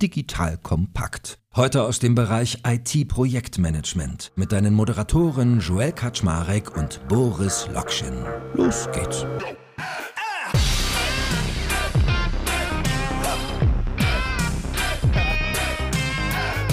Digital Kompakt. Heute aus dem Bereich IT-Projektmanagement mit deinen Moderatoren Joel Kaczmarek und Boris Lokschin. Los geht's.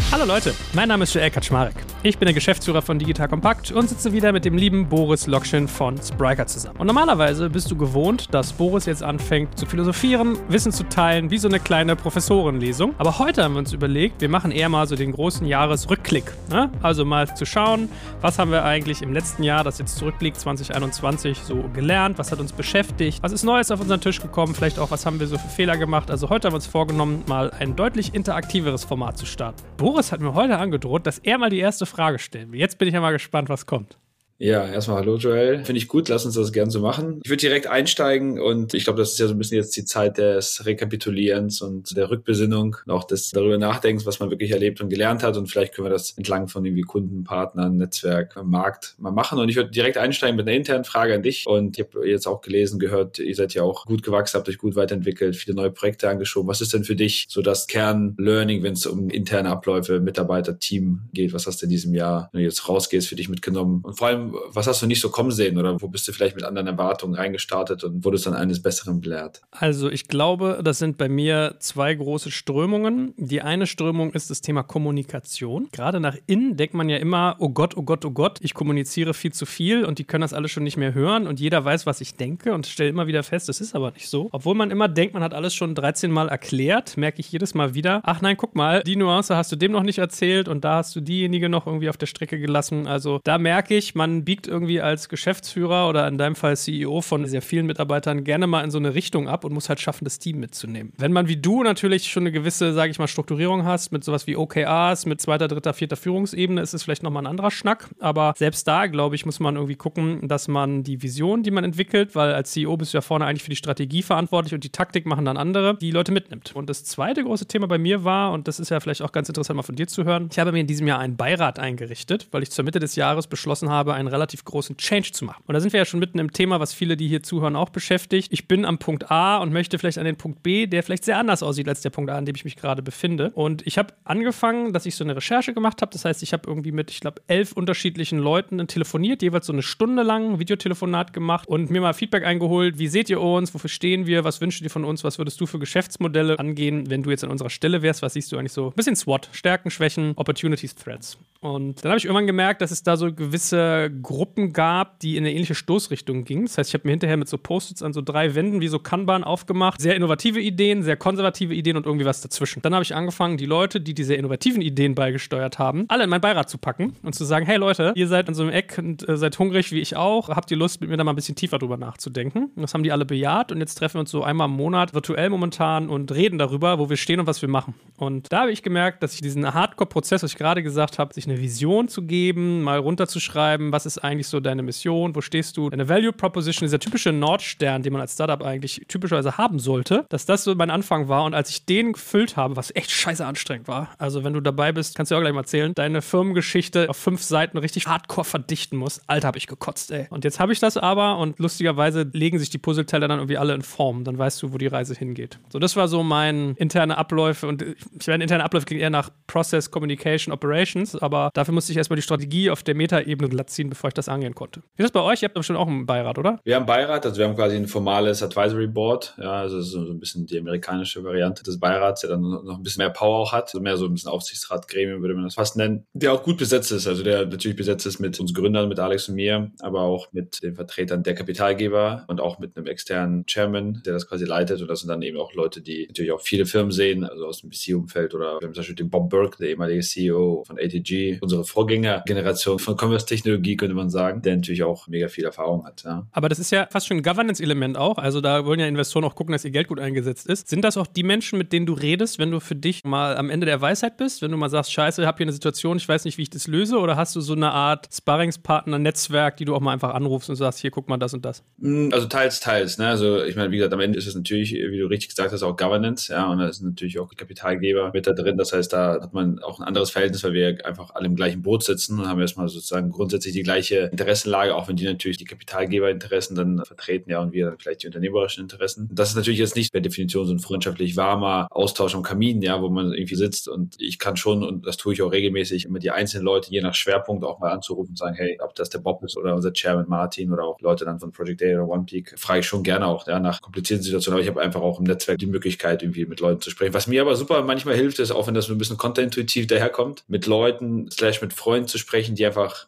Hallo Leute, mein Name ist Joel Kaczmarek. Ich bin der Geschäftsführer von Digital Kompakt und sitze wieder mit dem lieben Boris Lokschin von Spriker zusammen. Und normalerweise bist du gewohnt, dass Boris jetzt anfängt zu philosophieren, Wissen zu teilen, wie so eine kleine Professorenlesung. Aber heute haben wir uns überlegt, wir machen eher mal so den großen Jahresrückblick. Ne? Also mal zu schauen, was haben wir eigentlich im letzten Jahr, das jetzt zurückliegt, 2021, so gelernt, was hat uns beschäftigt, was ist Neues auf unseren Tisch gekommen, vielleicht auch, was haben wir so für Fehler gemacht. Also heute haben wir uns vorgenommen, mal ein deutlich interaktiveres Format zu starten. Boris hat mir heute angedroht, dass er mal die erste Frage stellen will. Jetzt bin ich ja mal gespannt, was kommt. Ja, erstmal hallo Joel. Finde ich gut, lass uns das gern so machen. Ich würde direkt einsteigen und ich glaube, das ist ja so ein bisschen jetzt die Zeit des Rekapitulierens und der Rückbesinnung und auch des darüber Nachdenkens, was man wirklich erlebt und gelernt hat und vielleicht können wir das entlang von irgendwie Kunden, Partnern, Netzwerk, Markt mal machen und ich würde direkt einsteigen mit einer internen Frage an dich und ich habe jetzt auch gelesen, gehört, ihr seid ja auch gut gewachsen, habt euch gut weiterentwickelt, viele neue Projekte angeschoben. Was ist denn für dich so das Kern-Learning, wenn es um interne Abläufe, Mitarbeiter, Team geht? Was hast du in diesem Jahr, wenn du jetzt rausgehst, für dich mitgenommen und vor allem was hast du nicht so kommen sehen oder wo bist du vielleicht mit anderen Erwartungen reingestartet und wurdest dann eines Besseren belehrt? Also ich glaube, das sind bei mir zwei große Strömungen. Die eine Strömung ist das Thema Kommunikation. Gerade nach innen denkt man ja immer, oh Gott, oh Gott, oh Gott, ich kommuniziere viel zu viel und die können das alle schon nicht mehr hören und jeder weiß, was ich denke und stelle immer wieder fest, das ist aber nicht so. Obwohl man immer denkt, man hat alles schon 13 Mal erklärt, merke ich jedes Mal wieder, ach nein, guck mal, die Nuance hast du dem noch nicht erzählt und da hast du diejenige noch irgendwie auf der Strecke gelassen. Also da merke ich, man biegt irgendwie als Geschäftsführer oder in deinem Fall CEO von sehr vielen Mitarbeitern gerne mal in so eine Richtung ab und muss halt schaffen, das Team mitzunehmen. Wenn man wie du natürlich schon eine gewisse, sage ich mal, Strukturierung hast mit sowas wie OKRs, mit zweiter, dritter, vierter Führungsebene, ist es vielleicht nochmal ein anderer Schnack. Aber selbst da, glaube ich, muss man irgendwie gucken, dass man die Vision, die man entwickelt, weil als CEO bist du ja vorne eigentlich für die Strategie verantwortlich und die Taktik machen dann andere, die Leute mitnimmt. Und das zweite große Thema bei mir war, und das ist ja vielleicht auch ganz interessant mal von dir zu hören, ich habe mir in diesem Jahr einen Beirat eingerichtet, weil ich zur Mitte des Jahres beschlossen habe, einen relativ großen Change zu machen. Und da sind wir ja schon mitten im Thema, was viele, die hier zuhören, auch beschäftigt. Ich bin am Punkt A und möchte vielleicht an den Punkt B, der vielleicht sehr anders aussieht als der Punkt A, an dem ich mich gerade befinde. Und ich habe angefangen, dass ich so eine Recherche gemacht habe. Das heißt, ich habe irgendwie mit, ich glaube, elf unterschiedlichen Leuten telefoniert, jeweils so eine Stunde lang ein Videotelefonat gemacht und mir mal Feedback eingeholt. Wie seht ihr uns? Wofür stehen wir? Was wünschst du dir von uns? Was würdest du für Geschäftsmodelle angehen, wenn du jetzt an unserer Stelle wärst? Was siehst du eigentlich so? Ein bisschen SWOT, Stärken, Schwächen, Opportunities, Threats. Und dann habe ich irgendwann gemerkt, dass es da so gewisse Gruppen gab, die in eine ähnliche Stoßrichtung gingen. Das heißt, ich habe mir hinterher mit so Post-its an so drei Wänden wie so Kanban aufgemacht. Sehr innovative Ideen, sehr konservative Ideen und irgendwie was dazwischen. Dann habe ich angefangen, die Leute, die diese innovativen Ideen beigesteuert haben, alle in meinen Beirat zu packen und zu sagen, hey Leute, ihr seid in so einem Eck und äh, seid hungrig wie ich auch. Habt ihr Lust, mit mir da mal ein bisschen tiefer drüber nachzudenken? Und das haben die alle bejaht und jetzt treffen wir uns so einmal im Monat virtuell momentan und reden darüber, wo wir stehen und was wir machen. Und da habe ich gemerkt, dass ich diesen Hardcore-Prozess, was ich gerade gesagt habe, sich eine Vision zu geben, mal runterzuschreiben, was ist eigentlich so deine Mission, wo stehst du, deine Value Proposition, dieser typische Nordstern, den man als Startup eigentlich typischerweise haben sollte, dass das so mein Anfang war und als ich den gefüllt habe, was echt scheiße anstrengend war, also wenn du dabei bist, kannst du auch gleich mal erzählen, deine Firmengeschichte auf fünf Seiten richtig hardcore verdichten musst, Alter, habe ich gekotzt, ey. Und jetzt habe ich das aber und lustigerweise legen sich die Puzzleteile dann irgendwie alle in Form, dann weißt du, wo die Reise hingeht. So, das war so mein interne Abläufe und ich meine, interne Abläufe klingt eher nach Process Communication Operations, aber dafür musste ich erstmal die Strategie auf der Metaebene glatt ziehen, bevor ich das angehen konnte. Wie ist das bei euch? Ihr habt bestimmt auch einen Beirat, oder? Wir haben einen Beirat, also wir haben quasi ein formales Advisory Board, ja, also so ein bisschen die amerikanische Variante des Beirats, der dann noch ein bisschen mehr Power auch hat, also mehr so ein bisschen Aufsichtsratgremium würde man das fast nennen, der auch gut besetzt ist, also der natürlich besetzt ist mit uns Gründern, mit Alex und mir, aber auch mit den Vertretern der Kapitalgeber und auch mit einem externen Chairman, der das quasi leitet und das sind dann eben auch Leute, die natürlich auch viele Firmen sehen, also aus dem VC-Umfeld oder wir haben zum Beispiel den Bob Burke, der ehemalige CEO von ATG, unsere Vorgängergeneration von Commerce-Technologie, könnte man sagen, der natürlich auch mega viel Erfahrung hat. Ja. Aber das ist ja fast schon ein Governance-Element auch. Also da wollen ja Investoren auch gucken, dass ihr Geld gut eingesetzt ist. Sind das auch die Menschen, mit denen du redest, wenn du für dich mal am Ende der Weisheit bist? Wenn du mal sagst, scheiße, ich habe hier eine Situation, ich weiß nicht, wie ich das löse? Oder hast du so eine Art Sparringspartner-Netzwerk, die du auch mal einfach anrufst und sagst, hier, guck mal das und das? Mm, also teils, teils. Ne? Also ich meine, wie gesagt, am Ende ist es natürlich, wie du richtig gesagt hast, auch Governance. Ja, und da ist natürlich auch Kapitalgeber mit da drin. Das heißt, da hat man auch ein anderes Verhältnis, weil wir einfach alle im gleichen Boot sitzen und haben erstmal sozusagen grundsätzlich die gleiche Interessenlage, auch wenn die natürlich die Kapitalgeberinteressen dann vertreten, ja, und wir dann vielleicht die unternehmerischen Interessen. Das ist natürlich jetzt nicht per Definition so ein freundschaftlich warmer Austausch am Kamin, ja, wo man irgendwie sitzt und ich kann schon, und das tue ich auch regelmäßig, immer die einzelnen Leute je nach Schwerpunkt auch mal anzurufen und sagen, hey, ob das der Bob ist oder unser Chairman Martin oder auch Leute dann von Project A oder One Peak, frage ich schon gerne auch, ja, nach komplizierten Situationen, aber ich habe einfach auch im Netzwerk die Möglichkeit, irgendwie mit Leuten zu sprechen. Was mir aber super manchmal hilft, ist, auch wenn das ein bisschen kontraintuitiv daherkommt, mit Leuten slash mit Freunden zu sprechen, die einfach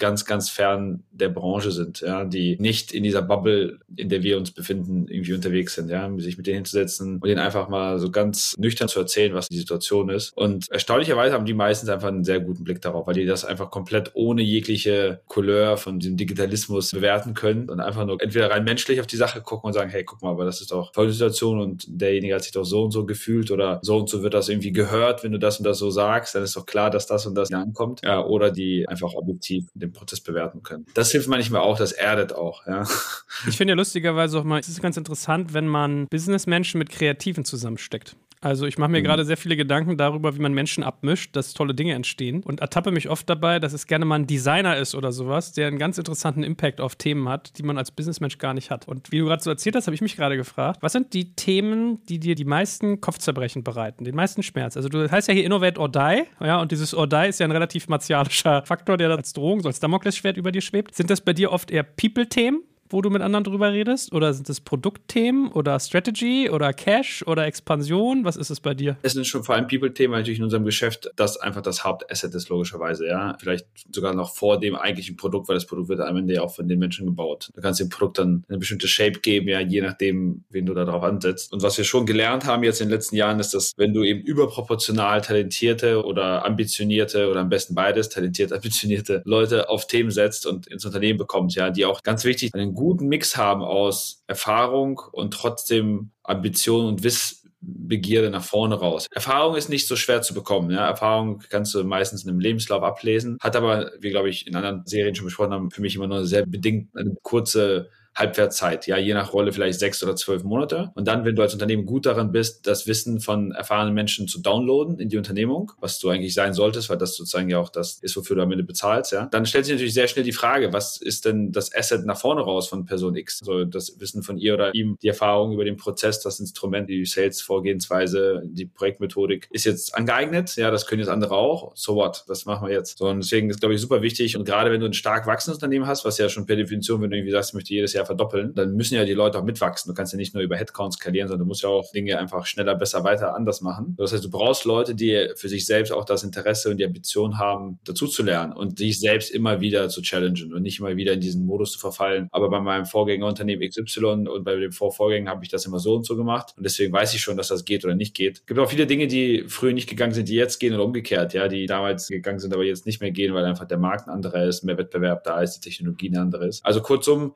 ganz, ganz fern der Branche sind, ja, die nicht in dieser Bubble, in der wir uns befinden, irgendwie unterwegs sind, ja, sich mit denen hinzusetzen und denen einfach mal so ganz nüchtern zu erzählen, was die Situation ist. Und erstaunlicherweise haben die meistens einfach einen sehr guten Blick darauf, weil die das einfach komplett ohne jegliche Couleur von diesem Digitalismus bewerten können und einfach nur entweder rein menschlich auf die Sache gucken und sagen, hey, guck mal, aber das ist doch folgende Situation und derjenige hat sich doch so und so gefühlt oder so und so wird das irgendwie gehört, wenn du das und das so sagst, dann ist doch klar, dass das und das ankommt. Ja, oder die einfach objektiv den Prozess bewerten können. Das hilft manchmal auch, das erdet auch. Ja. Ich finde ja lustigerweise auch mal, es ist ganz interessant, wenn man Businessmenschen mit Kreativen zusammensteckt. Also ich mache mir mhm. gerade sehr viele Gedanken darüber, wie man Menschen abmischt, dass tolle Dinge entstehen und ertappe mich oft dabei, dass es gerne mal ein Designer ist oder sowas, der einen ganz interessanten Impact auf Themen hat, die man als Businessmensch gar nicht hat. Und wie du gerade so erzählt hast, habe ich mich gerade gefragt, was sind die Themen, die dir die meisten Kopfzerbrechen bereiten, den meisten Schmerz? Also du heißt ja hier Innovate or Die, ja, und dieses or Die ist ja ein relativ martialischer Faktor, der als Drohung, so als Damoklesschwert über dir schwebt. Sind das bei dir oft eher People-Themen? Wo du mit anderen drüber redest? Oder sind es Produktthemen oder Strategy oder Cash oder Expansion? Was ist es bei dir? Es sind schon vor allem People-Themen natürlich in unserem Geschäft, das einfach das Hauptasset ist, logischerweise, ja. Vielleicht sogar noch vor dem eigentlichen Produkt, weil das Produkt wird am Ende ja auch von den Menschen gebaut. Du kannst dem Produkt dann eine bestimmte Shape geben, ja, je nachdem, wen du da drauf ansetzt. Und was wir schon gelernt haben jetzt in den letzten Jahren, ist, dass wenn du eben überproportional talentierte oder ambitionierte oder am besten beides, talentiert, ambitionierte Leute auf Themen setzt und ins Unternehmen bekommst, ja, die auch ganz wichtig einen guten Mix haben aus Erfahrung und trotzdem Ambition und Wissbegierde nach vorne raus. Erfahrung ist nicht so schwer zu bekommen. Ja? Erfahrung kannst du meistens in einem Lebenslauf ablesen, hat aber, wie glaube ich in anderen Serien schon besprochen haben, für mich immer nur sehr bedingt eine kurze Halbwertszeit, ja, je nach Rolle vielleicht sechs oder zwölf Monate. Und dann, wenn du als Unternehmen gut daran bist, das Wissen von erfahrenen Menschen zu downloaden in die Unternehmung, was du eigentlich sein solltest, weil das sozusagen ja auch das ist, wofür du am Ende bezahlst, ja, dann stellt sich natürlich sehr schnell die Frage, was ist denn das Asset nach vorne raus von Person X? Also das Wissen von ihr oder ihm, die Erfahrung über den Prozess, das Instrument, die Sales-Vorgehensweise, die Projektmethodik ist jetzt angeeignet, ja, das können jetzt andere auch. So what? Was machen wir jetzt? So, und deswegen ist, glaube ich, super wichtig. Und gerade wenn du ein stark wachsendes Unternehmen hast, was ja schon per Definition, wenn du irgendwie sagst, ich möchte jedes Jahr verdoppeln, dann müssen ja die Leute auch mitwachsen. Du kannst ja nicht nur über Headcount skalieren, sondern du musst ja auch Dinge einfach schneller, besser, weiter, anders machen. Das heißt, du brauchst Leute, die für sich selbst auch das Interesse und die Ambition haben, dazu zu lernen und sich selbst immer wieder zu challengen und nicht immer wieder in diesen Modus zu verfallen. Aber bei meinem Vorgängerunternehmen XY und bei dem Vorvorgänger habe ich das immer so und so gemacht und deswegen weiß ich schon, dass das geht oder nicht geht. Es gibt auch viele Dinge, die früher nicht gegangen sind, die jetzt gehen oder umgekehrt, ja, die damals gegangen sind, aber jetzt nicht mehr gehen, weil einfach der Markt ein anderer ist, mehr Wettbewerb da ist, die Technologie eine andere ist. Also kurzum,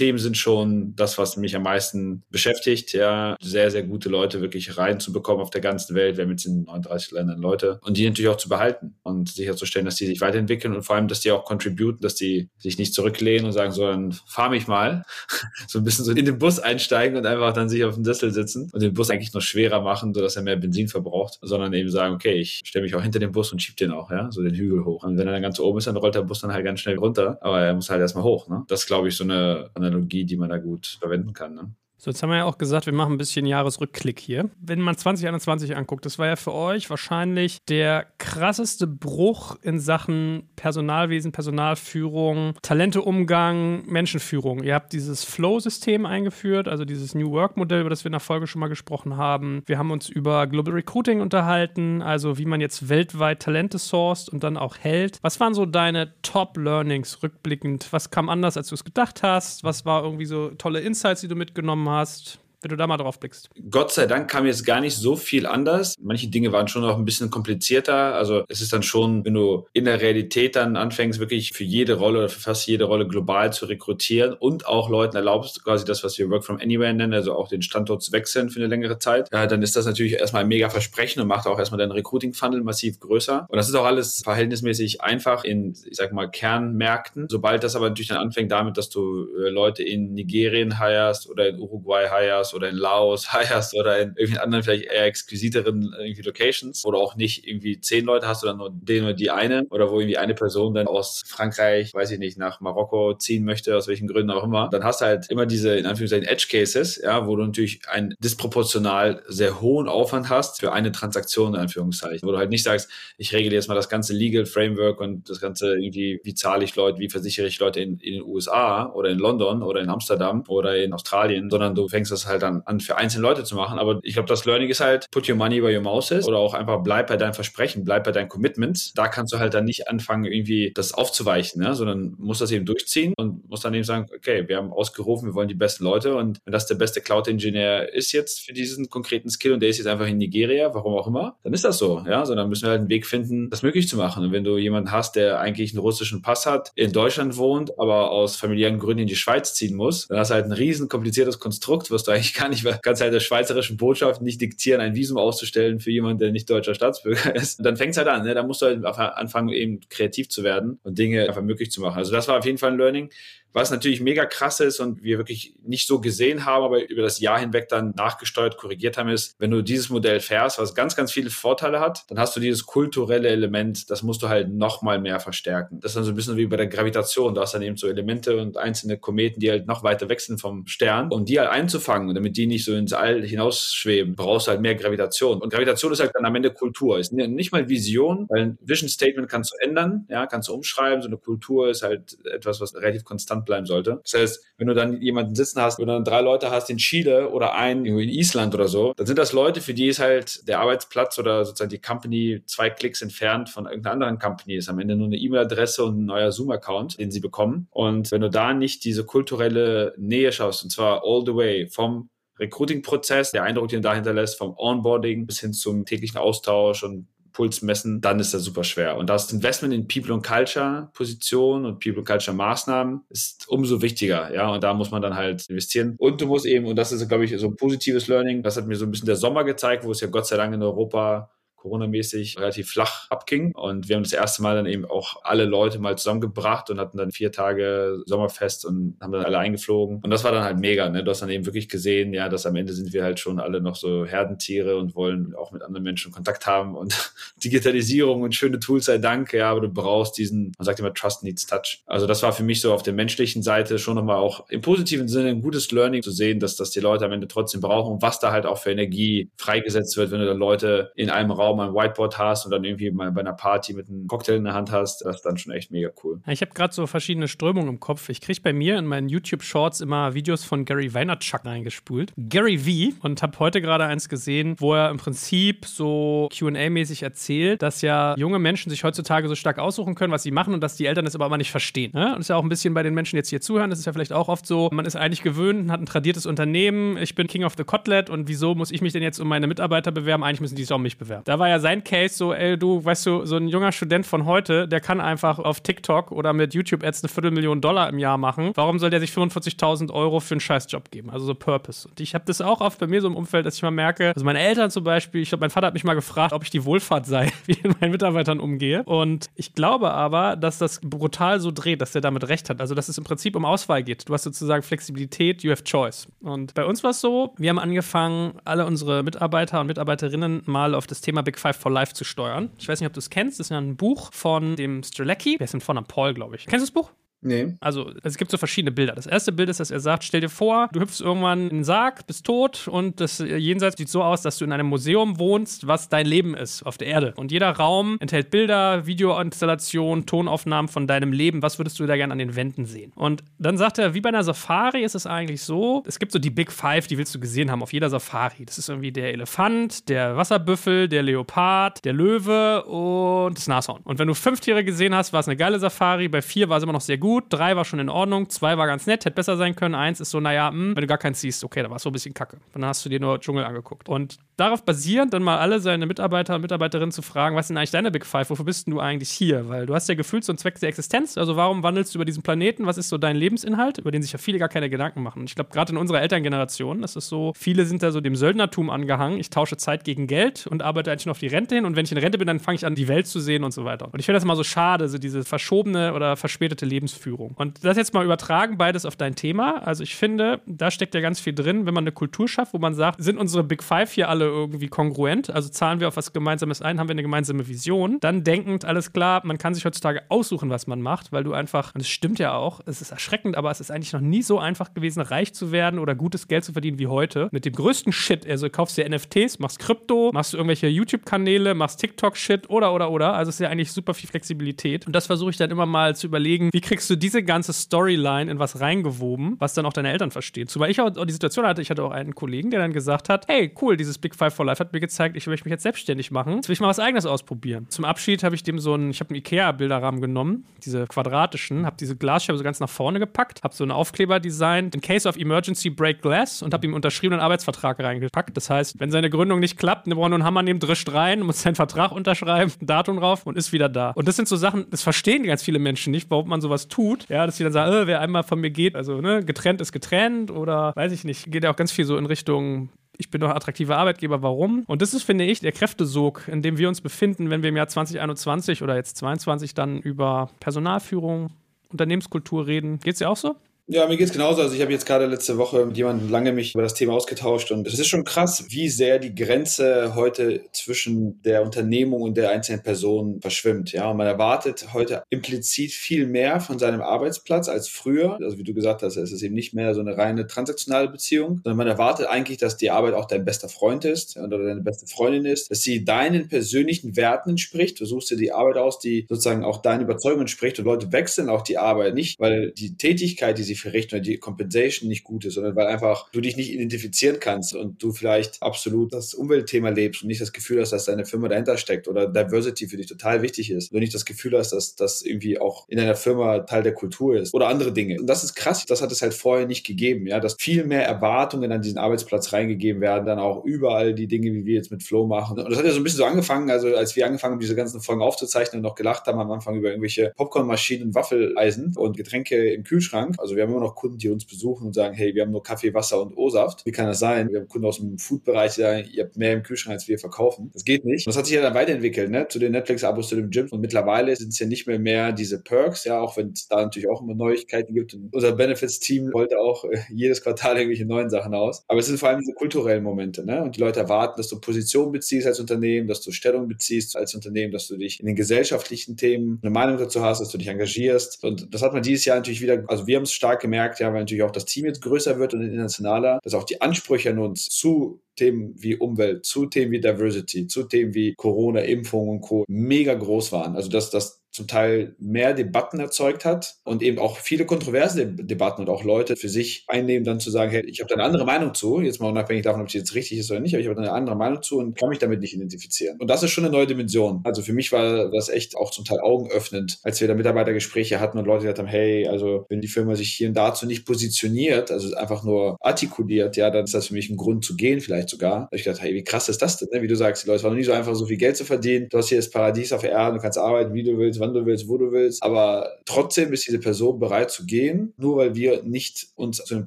People-Themen sind schon das, was mich am meisten beschäftigt, ja, sehr, sehr gute Leute wirklich reinzubekommen auf der ganzen Welt. Wir haben jetzt in 39 Ländern Leute und die natürlich auch zu behalten und sicherzustellen, dass die sich weiterentwickeln und vor allem, dass die auch contributen, dass die sich nicht zurücklehnen und sagen, so, dann fahr mich mal, so ein bisschen so in den Bus einsteigen und einfach dann sich auf den Sessel sitzen und den Bus eigentlich noch schwerer machen, sodass er mehr Benzin verbraucht, sondern eben sagen, okay, ich stelle mich auch hinter den Bus und schieb den auch, ja, so den Hügel hoch. Und wenn er dann ganz oben ist, dann rollt der Bus dann halt ganz schnell runter, aber er muss halt erstmal hoch, ne? Das ist, glaube ich, so eine Analogie, die man da gut verwenden kann. Ne? So, jetzt haben wir ja auch gesagt, wir machen ein bisschen Jahresrückklick hier. Wenn man 2021 anguckt, das war ja für euch wahrscheinlich der krasseste Bruch in Sachen Personalwesen, Personalführung, Talenteumgang, Menschenführung. Ihr habt dieses Flow-System eingeführt, also dieses New Work-Modell, über das wir in der Folge schon mal gesprochen haben. Wir haben uns über Global Recruiting unterhalten, also wie man jetzt weltweit Talente sourced und dann auch hält. Was waren so deine Top-Learnings rückblickend? Was kam anders, als du es gedacht hast? Was war irgendwie so tolle Insights, die du mitgenommen hast? Hast, wenn du da mal drauf blickst. Gott sei Dank kam jetzt gar nicht so viel anders. Manche Dinge waren schon noch ein bisschen komplizierter. Also es ist dann schon, wenn du in der Realität dann anfängst, wirklich für jede Rolle oder für fast jede Rolle global zu rekrutieren und auch Leuten erlaubst, quasi das, was wir Work from Anywhere nennen, also auch den Standort zu wechseln für eine längere Zeit, ja, dann ist das natürlich erstmal ein mega Versprechen und macht auch erstmal deinen Recruiting-Funnel massiv größer. Und das ist auch alles verhältnismäßig einfach in, ich sag mal, Kernmärkten. Sobald das aber natürlich dann anfängt damit, dass du äh, Leute in Nigerien hirest oder in Uruguay hirest hast oder in Laos heierst oder in irgendwelchen anderen vielleicht eher exquisiteren irgendwie Locations oder auch nicht irgendwie zehn Leute hast oder nur den oder die eine oder wo irgendwie eine Person dann aus Frankreich, weiß ich nicht, nach Marokko ziehen möchte, aus welchen Gründen auch immer, dann hast du halt immer diese, in Anführungszeichen, Edge Cases, ja, wo du natürlich einen disproportional sehr hohen Aufwand hast für eine Transaktion, in Anführungszeichen, wo du halt nicht sagst, ich regle jetzt mal das ganze Legal Framework und das ganze irgendwie, wie zahle ich Leute, wie versichere ich Leute in, in den USA oder in London oder in Amsterdam oder in Australien, sondern du fängst das halt dann an für einzelne Leute zu machen. Aber ich glaube, das Learning ist halt, put your money where your mouse is oder auch einfach bleib bei deinem Versprechen, bleib bei deinen Commitments. Da kannst du halt dann nicht anfangen, irgendwie das aufzuweichen, ne? sondern musst das eben durchziehen und musst dann eben sagen, okay, wir haben ausgerufen, wir wollen die besten Leute und wenn das der beste Cloud-Ingenieur ist jetzt für diesen konkreten Skill und der ist jetzt einfach in Nigeria, warum auch immer, dann ist das so, ja, sondern müssen wir halt einen Weg finden, das möglich zu machen. Und wenn du jemanden hast, der eigentlich einen russischen Pass hat, in Deutschland wohnt, aber aus familiären Gründen in die Schweiz ziehen muss, dann hast du halt ein riesen kompliziertes Konstrukt, was du eigentlich gar nicht, kannst halt der schweizerischen Botschaft nicht diktieren, ein Visum auszustellen für jemanden, der nicht deutscher Staatsbürger ist. Und dann fängt es halt an, ne? da musst du halt anfangen, eben kreativ zu werden und Dinge einfach möglich zu machen. Also das war auf jeden Fall ein Learning. Was natürlich mega krass ist und wir wirklich nicht so gesehen haben, aber über das Jahr hinweg dann nachgesteuert, korrigiert haben, ist, wenn du dieses Modell fährst, was ganz, ganz viele Vorteile hat, dann hast du dieses kulturelle Element, das musst du halt noch mal mehr verstärken. Das ist dann so ein bisschen wie bei der Gravitation. Du hast dann eben so Elemente und einzelne Kometen, die halt noch weiter wechseln vom Stern. Und die halt einzufangen, damit die nicht so ins All hinausschweben, brauchst du halt mehr Gravitation. Und Gravitation ist halt dann am Ende Kultur. Ist nicht mal Vision, weil ein Vision Statement kannst du ändern, ja, kannst du umschreiben. So eine Kultur ist halt etwas, was relativ konstant konstant bleiben sollte. Das heißt, wenn du dann jemanden sitzen hast, wenn du dann drei Leute hast in Chile oder einen in Island oder so, dann sind das Leute, für die ist halt der Arbeitsplatz oder sozusagen die Company zwei Klicks entfernt von irgendeiner anderen Company. Ist am Ende nur eine E-Mail-Adresse und ein neuer Zoom-Account, den sie bekommen. Und wenn du da nicht diese kulturelle Nähe schaust, und zwar all the way vom Recruiting-Prozess, der Eindruck, den dahinter lässt, vom Onboarding bis hin zum täglichen Austausch und Puls messen, dann ist das super schwer. Und das Investment in People und Culture Position und People und Culture Maßnahmen ist umso wichtiger. Ja, und da muss man dann halt investieren. Und du musst eben, und das ist, glaube ich, so ein positives Learning, das hat mir so ein bisschen der Sommer gezeigt, wo es ja Gott sei Dank in Europa Corona-mäßig relativ flach abging. Und wir haben das erste Mal dann eben auch alle Leute mal zusammengebracht und hatten dann vier Tage Sommerfest und haben dann alle eingeflogen. Und das war dann halt mega. Ne? Du hast dann eben wirklich gesehen, ja, dass am Ende sind wir halt schon alle noch so Herdentiere und wollen auch mit anderen Menschen Kontakt haben und Digitalisierung und schöne Tools sei Dank. Ja, aber du brauchst diesen, man sagt immer Trust needs Touch. Also das war für mich so auf der menschlichen Seite schon nochmal auch im positiven Sinne ein gutes Learning zu sehen, dass das die Leute am Ende trotzdem brauchen und was da halt auch für Energie freigesetzt wird, wenn du dann Leute in einem Raum Raum ein Whiteboard hast und dann irgendwie mal bei einer Party mit einem Cocktail in der Hand hast, das ist dann schon echt mega cool. Ich habe gerade so verschiedene Strömungen im Kopf. Ich kriege bei mir in meinen YouTube-Shorts immer Videos von Gary Vaynerchuk reingespult. Gary V. Und habe heute gerade eins gesehen, wo er im Prinzip so QA-mäßig erzählt, dass ja junge Menschen sich heutzutage so stark aussuchen können, was sie machen und dass die Eltern das aber immer nicht verstehen. Ne? Und ist ja auch ein bisschen bei den Menschen jetzt hier zuhören. Das ist ja vielleicht auch oft so, man ist eigentlich gewöhnt, hat ein tradiertes Unternehmen, ich bin King of the Kotlet und wieso muss ich mich denn jetzt um meine Mitarbeiter bewerben? Eigentlich müssen die sich auch um mich bewerben. Da war ja sein Case so, ey, du, weißt du, so ein junger Student von heute, der kann einfach auf TikTok oder mit YouTube-Ads eine Viertelmillion Dollar im Jahr machen. Warum soll der sich 45.000 Euro für einen Scheißjob geben? Also so Purpose. Und ich habe das auch oft bei mir so im Umfeld, dass ich mal merke, also meine Eltern zum Beispiel, ich glaube, mein Vater hat mich mal gefragt, ob ich die Wohlfahrt sei, wie ich mit meinen Mitarbeitern umgehe. Und ich glaube aber, dass das brutal so dreht, dass der damit recht hat. Also, dass es im Prinzip um Auswahl geht. Du hast sozusagen Flexibilität, you have choice. Und bei uns war es so, wir haben angefangen, alle unsere Mitarbeiter und Mitarbeiterinnen mal auf das Thema Big Five for Live zu steuern. Ich weiß nicht, ob du es kennst. Das ist ja ein Buch von dem Strelecki. Der ist Vornamen Paul, glaube ich. Kennst du das Buch? Nee. Also es gibt so verschiedene Bilder. Das erste Bild ist, dass er sagt, stell dir vor, du hüpfst irgendwann in den Sarg, bist tot und das Jenseits sieht so aus, dass du in einem Museum wohnst, was dein Leben ist auf der Erde. Und jeder Raum enthält Bilder, Videoinstallationen, Tonaufnahmen von deinem Leben. Was würdest du da gerne an den Wänden sehen? Und dann sagt er, wie bei einer Safari ist es eigentlich so, es gibt so die Big Five, die willst du gesehen haben auf jeder Safari. Das ist irgendwie der Elefant, der Wasserbüffel, der Leopard, der Löwe und das Nashorn. Und wenn du fünf Tiere gesehen hast, war es eine geile Safari. Bei vier war es immer noch sehr gut gut, drei war schon in Ordnung, zwei war ganz nett, hätte besser sein können, eins ist so, naja, mh, hm, wenn du gar keins siehst, okay, da war es so ein bisschen kacke. Dann hast du dir nur Dschungel angeguckt. Und darauf basierend dann mal alle seine Mitarbeiter und Mitarbeiterinnen zu fragen, was sind eigentlich deine Big Five, wofür bist denn du eigentlich hier? Weil du hast ja gefühlt so einen Zweck der Existenz, also warum wandelst du über diesen Planeten, was ist so dein Lebensinhalt, über den sich ja viele gar keine Gedanken machen. Und ich glaube, gerade in unserer Elterngeneration, das ist so, viele sind da so dem Söldnertum angehangen, ich tausche Zeit gegen Geld und arbeite eigentlich nur auf die Rente hin und wenn ich in Rente bin, dann fange ich an, die Welt zu sehen und so weiter. Und ich finde das immer so schade, so diese verschobene oder verspätete Lebensführung Unternehmensführung. Und das jetzt mal übertragen, beides auf dein Thema. Also ich finde, da steckt ja ganz viel drin, wenn man eine Kultur schafft, wo man sagt, sind unsere Big Five hier alle irgendwie kongruent? Also zahlen wir auf was Gemeinsames ein, haben wir eine gemeinsame Vision? Dann denkend, alles klar, man kann sich heutzutage aussuchen, was man macht, weil du einfach, und es stimmt ja auch, es ist erschreckend, aber es ist eigentlich noch nie so einfach gewesen, reich zu werden oder gutes Geld zu verdienen wie heute. Mit dem größten Shit, also kaufst dir NFTs, machst Krypto, machst du irgendwelche YouTube-Kanäle, machst TikTok-Shit oder, oder, oder. Also es ist ja eigentlich super viel Flexibilität. Und das versuche ich dann immer mal zu überlegen, wie kriegst du diese ganze Storyline in was reingewoben, was dann auch deine Eltern verstehen. Zumal ich auch die Situation hatte, ich hatte auch einen Kollegen, der dann gesagt hat, hey, cool, dieses Big Five for Life hat mir gezeigt, ich möchte mich jetzt selbstständig machen. Jetzt will ich mal was eigenes ausprobieren. Zum Abschied habe ich dem so einen, ich habe einen Ikea-Bilderrahmen genommen, diese quadratischen, habe diese Glasscheibe so ganz nach vorne gepackt, habe so einen Aufkleber designt, in case of emergency break glass und habe ihm unterschriebenen Arbeitsvertrag reingepackt. Das heißt, wenn seine Gründung nicht klappt, dann braucht nur einen Hammer nehmen, drischt rein, muss seinen Vertrag unterschreiben, ein Datum drauf und ist wieder da. Und das sind so Sachen, das verstehen ganz viele Menschen nicht, warum man sowas tut. Ja, dass sie dann sagen, äh, wer einmal von mir geht, also ne, getrennt ist getrennt oder weiß ich nicht, geht ja auch ganz viel so in Richtung ich bin doch attraktiver Arbeitgeber, warum? Und das ist, finde ich, der Kräftesog, in dem wir uns befinden, wenn wir im Jahr 2021 oder jetzt 22 dann über Personalführung, Unternehmenskultur reden. Geht es dir auch so? Ja, mir geht's genauso. Also ich habe jetzt gerade letzte Woche mit jemandem lange mich über das Thema ausgetauscht und es ist schon krass, wie sehr die Grenze heute zwischen der Unternehmung und der einzelnen Person verschwimmt. Ja, und man erwartet heute implizit viel mehr von seinem Arbeitsplatz als früher. Also wie du gesagt hast, es ist eben nicht mehr so eine reine transaktionale Beziehung, sondern man erwartet eigentlich, dass die Arbeit auch dein bester Freund ist oder deine beste Freundin ist, dass sie deinen persönlichen Werten entspricht. Du suchst dir die Arbeit aus, die sozusagen auch deinen Überzeugungen entspricht und Leute wechseln auch die Arbeit nicht, weil die Tätigkeit, die sie verrichten oder die Compensation nicht gut ist, sondern weil einfach du dich nicht identifizieren kannst und du vielleicht absolut das Umweltthema lebst und nicht das Gefühl hast, dass deine Firma dahinter steckt oder Diversity für dich total wichtig ist. Du nicht das Gefühl hast, dass das irgendwie auch in deiner Firma Teil der Kultur ist oder andere Dinge. Und das ist krass. Das hat es halt vorher nicht gegeben, ja, dass viel mehr Erwartungen an diesen Arbeitsplatz reingegeben werden, dann auch überall die Dinge, wie wir jetzt mit Flow machen. Und das hat ja so ein bisschen so angefangen, also als wir angefangen haben, diese ganzen Folgen aufzuzeichnen und noch gelacht haben am Anfang über irgendwelche Popcornmaschinen, Waffeleisen und Getränke im Kühlschrank. Also wir haben immer noch Kunden, die uns besuchen und sagen, hey, wir haben nur Kaffee, Wasser und O-Saft. Wie kann das sein? Wir haben Kunden aus dem Food-Bereich, die sagen, ihr habt mehr im Kühlschrank, als wir verkaufen. Das geht nicht. Und das hat sich ja dann weiterentwickelt, ne? Zu den Netflix-Abos, zu dem Gym. Und mittlerweile sind es ja nicht mehr mehr diese Perks, ja, auch wenn es da natürlich auch immer Neuigkeiten gibt. Und unser Benefits-Team wollte auch äh, jedes Quartal irgendwelche neuen Sachen aus. Aber es sind vor allem diese kulturellen Momente, ne? Und die Leute erwarten, dass du Position beziehst als Unternehmen, dass du Stellung beziehst als Unternehmen, dass du dich in den gesellschaftlichen Themen eine Meinung dazu hast, dass du dich engagierst. Und das hat man dieses Jahr natürlich wieder, also wir haben es stark gemerkt, ja, weil natürlich auch das Team jetzt größer wird und internationaler, dass auch die Ansprüche an uns zu Themen wie Umwelt, zu Themen wie Diversity, zu Themen wie Corona, Impfung und Co. mega groß waren. Also dass das zum Teil mehr Debatten erzeugt hat und eben auch viele kontroverse Debatten und auch Leute für sich einnehmen, dann zu sagen, hey, ich habe da eine andere Meinung zu, jetzt mal unabhängig davon, ob es jetzt richtig ist oder nicht, aber ich habe da eine andere Meinung zu und kann mich damit nicht identifizieren. Und das ist schon eine neue Dimension. Also für mich war das echt auch zum Teil augenöffnend, als wir da Mitarbeitergespräche hatten und Leute gesagt haben, hey, also wenn die Firma sich hier und dazu nicht positioniert, also einfach nur artikuliert, ja, dann ist das für mich ein Grund zu gehen, vielleicht sogar. Da ich gedacht, hey, wie krass ist das denn? Ne? Wie du sagst, die Leute waren noch nie so einfach, so viel Geld zu verdienen. Du hast hier das Paradies auf Erden, du kannst arbeiten, wie du willst, wann du willst, wo du willst. Aber trotzdem ist diese Person bereit zu gehen, nur weil wir nicht uns zu dem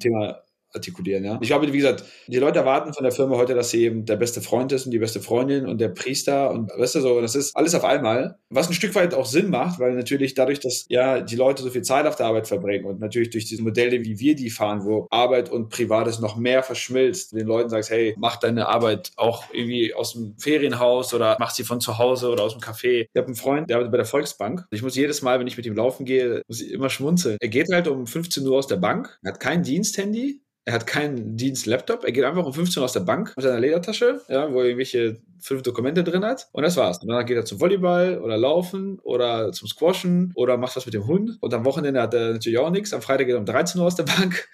Thema artikulieren. Ja? Ich glaube, wie gesagt, die Leute erwarten von der Firma heute, dass sie eben der beste Freund ist und die beste Freundin und der Priester und weißt du so, das ist alles auf einmal, was ein Stück weit auch Sinn macht, weil natürlich dadurch, dass ja die Leute so viel Zeit auf der Arbeit verbringen und natürlich durch diese Modelle, wie wir die fahren, wo Arbeit und Privates noch mehr verschmilzt, den Leuten sagst, hey, mach deine Arbeit auch irgendwie aus dem Ferienhaus oder mach sie von zu Hause oder aus dem Café. Ich habe einen Freund, der arbeitet bei der Volksbank. Ich muss jedes Mal, wenn ich mit ihm laufen gehe, muss ich immer schmunzeln. Er geht halt um 15 Uhr aus der Bank, hat kein Diensthandy, er hat keinen Dienst-Laptop. Er geht einfach um 15 Uhr aus der Bank mit seiner Ledertasche, ja, wo er irgendwelche fünf Dokumente drin hat. Und das war's. Und danach geht er zum Volleyball oder Laufen oder zum Squashen oder macht was mit dem Hund. Und am Wochenende hat er natürlich auch nichts. Am Freitag geht er um 13 Uhr aus der Bank.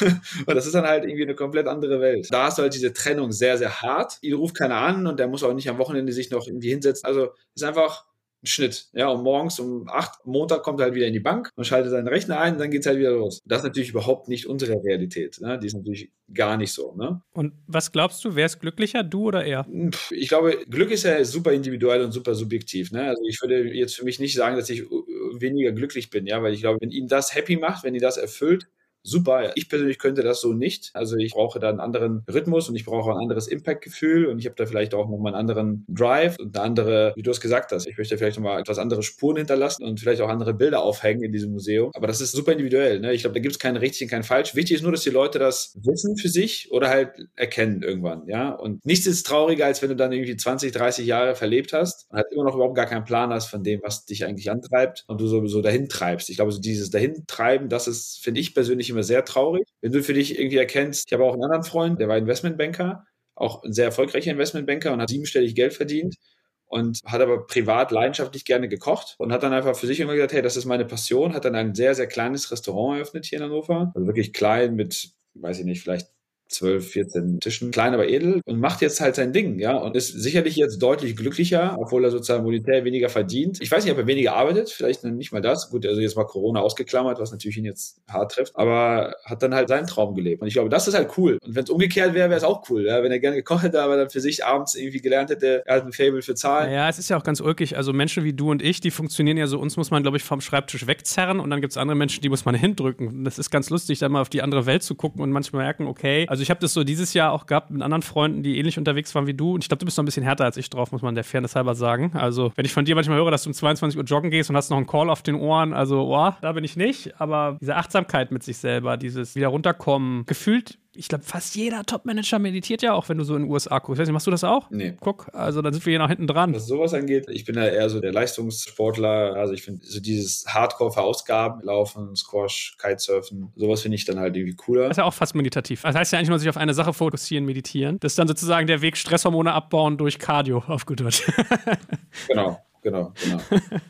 und das ist dann halt irgendwie eine komplett andere Welt. Da hast du halt diese Trennung sehr, sehr hart. Ihn ruft keiner an und der muss auch nicht am Wochenende sich noch irgendwie hinsetzen. Also ist einfach Schnitt. Ja, und morgens um acht, Montag kommt er halt wieder in die Bank und schaltet seinen Rechner ein und dann geht's halt wieder los. Das ist natürlich überhaupt nicht unsere Realität. Ne? Die ist natürlich gar nicht so. Ne? Und was glaubst du, wer ist glücklicher, du oder er? Ich glaube, Glück ist ja super individuell und super subjektiv. Ne? Also ich würde jetzt für mich nicht sagen, dass ich weniger glücklich bin, ja, weil ich glaube, wenn ihn das happy macht, wenn ihn das erfüllt, super. Ich persönlich könnte das so nicht. Also ich brauche da einen anderen Rhythmus und ich brauche ein anderes Impact-Gefühl und ich habe da vielleicht auch nochmal einen anderen Drive und eine andere, wie du es gesagt hast, ich möchte vielleicht nochmal etwas andere Spuren hinterlassen und vielleicht auch andere Bilder aufhängen in diesem Museum. Aber das ist super individuell. Ne? Ich glaube, da gibt es keinen richtig und keinen falsch. Wichtig ist nur, dass die Leute das wissen für sich oder halt erkennen irgendwann. Ja, und nichts ist trauriger, als wenn du dann irgendwie 20, 30 Jahre verlebt hast und halt immer noch überhaupt gar keinen Plan hast von dem, was dich eigentlich antreibt und du sowieso dahin treibst. Ich glaube, so dieses Dahintreiben, das ist, finde ich persönlich immer sehr traurig. Wenn du für dich irgendwie erkennst, ich habe auch einen anderen Freund, der war Investmentbanker, auch ein sehr erfolgreicher Investmentbanker und hat siebenstellig Geld verdient und hat aber privat leidenschaftlich gerne gekocht und hat dann einfach für sich immer gesagt, hey, das ist meine Passion, hat dann ein sehr, sehr kleines Restaurant eröffnet hier in Hannover, also wirklich klein mit, weiß ich nicht, vielleicht 12, 14 Tischen, klein aber edel und macht jetzt halt sein Ding, ja, und ist sicherlich jetzt deutlich glücklicher, obwohl er sozusagen monetär weniger verdient. Ich weiß nicht, ob er weniger arbeitet, vielleicht nicht mal das. Gut, also jetzt mal Corona ausgeklammert, was natürlich ihn jetzt hart trifft, aber hat dann halt seinen Traum gelebt. Und ich glaube, das ist halt cool. Und wenn es umgekehrt wäre, wäre es auch cool, ja, wenn er gerne gekocht hätte, aber dann für sich abends irgendwie gelernt hätte, er hat ein Fable für Zahlen. Ja, es ist ja auch ganz ulkig. Also Menschen wie du und ich, die funktionieren ja so, uns muss man, glaube ich, vom Schreibtisch wegzerren und dann gibt es andere Menschen, die muss man hindrücken. Das ist ganz lustig, da mal auf die andere Welt zu gucken und manchmal merken, okay, also ich habe das so dieses Jahr auch gehabt mit anderen Freunden, die ähnlich unterwegs waren wie du. Und ich glaube, du bist noch ein bisschen härter als ich drauf, muss man der Fairness halber sagen. Also, wenn ich von dir manchmal höre, dass du um 22 Uhr joggen gehst und hast noch einen Call auf den Ohren, also, oh, da bin ich nicht. Aber diese Achtsamkeit mit sich selber, dieses wieder runterkommen, gefühlt ich glaube, fast jeder Top-Manager meditiert ja auch, wenn du so in den USA guckst. Ich weiß nicht, machst du das auch? Nee. Guck, also dann sind wir hier nach hinten dran. Was sowas angeht, ich bin ja eher so der Leistungssportler. Also ich finde so dieses Hardcore-Verausgaben, Laufen, Squash, Kitesurfen, sowas finde ich dann halt irgendwie cooler. Das ist ja auch fast meditativ. Das heißt ja eigentlich nur sich auf eine Sache fokussieren, meditieren. Das ist dann sozusagen der Weg, Stresshormone abbauen durch Cardio, auf gut Deutsch. genau genau, genau.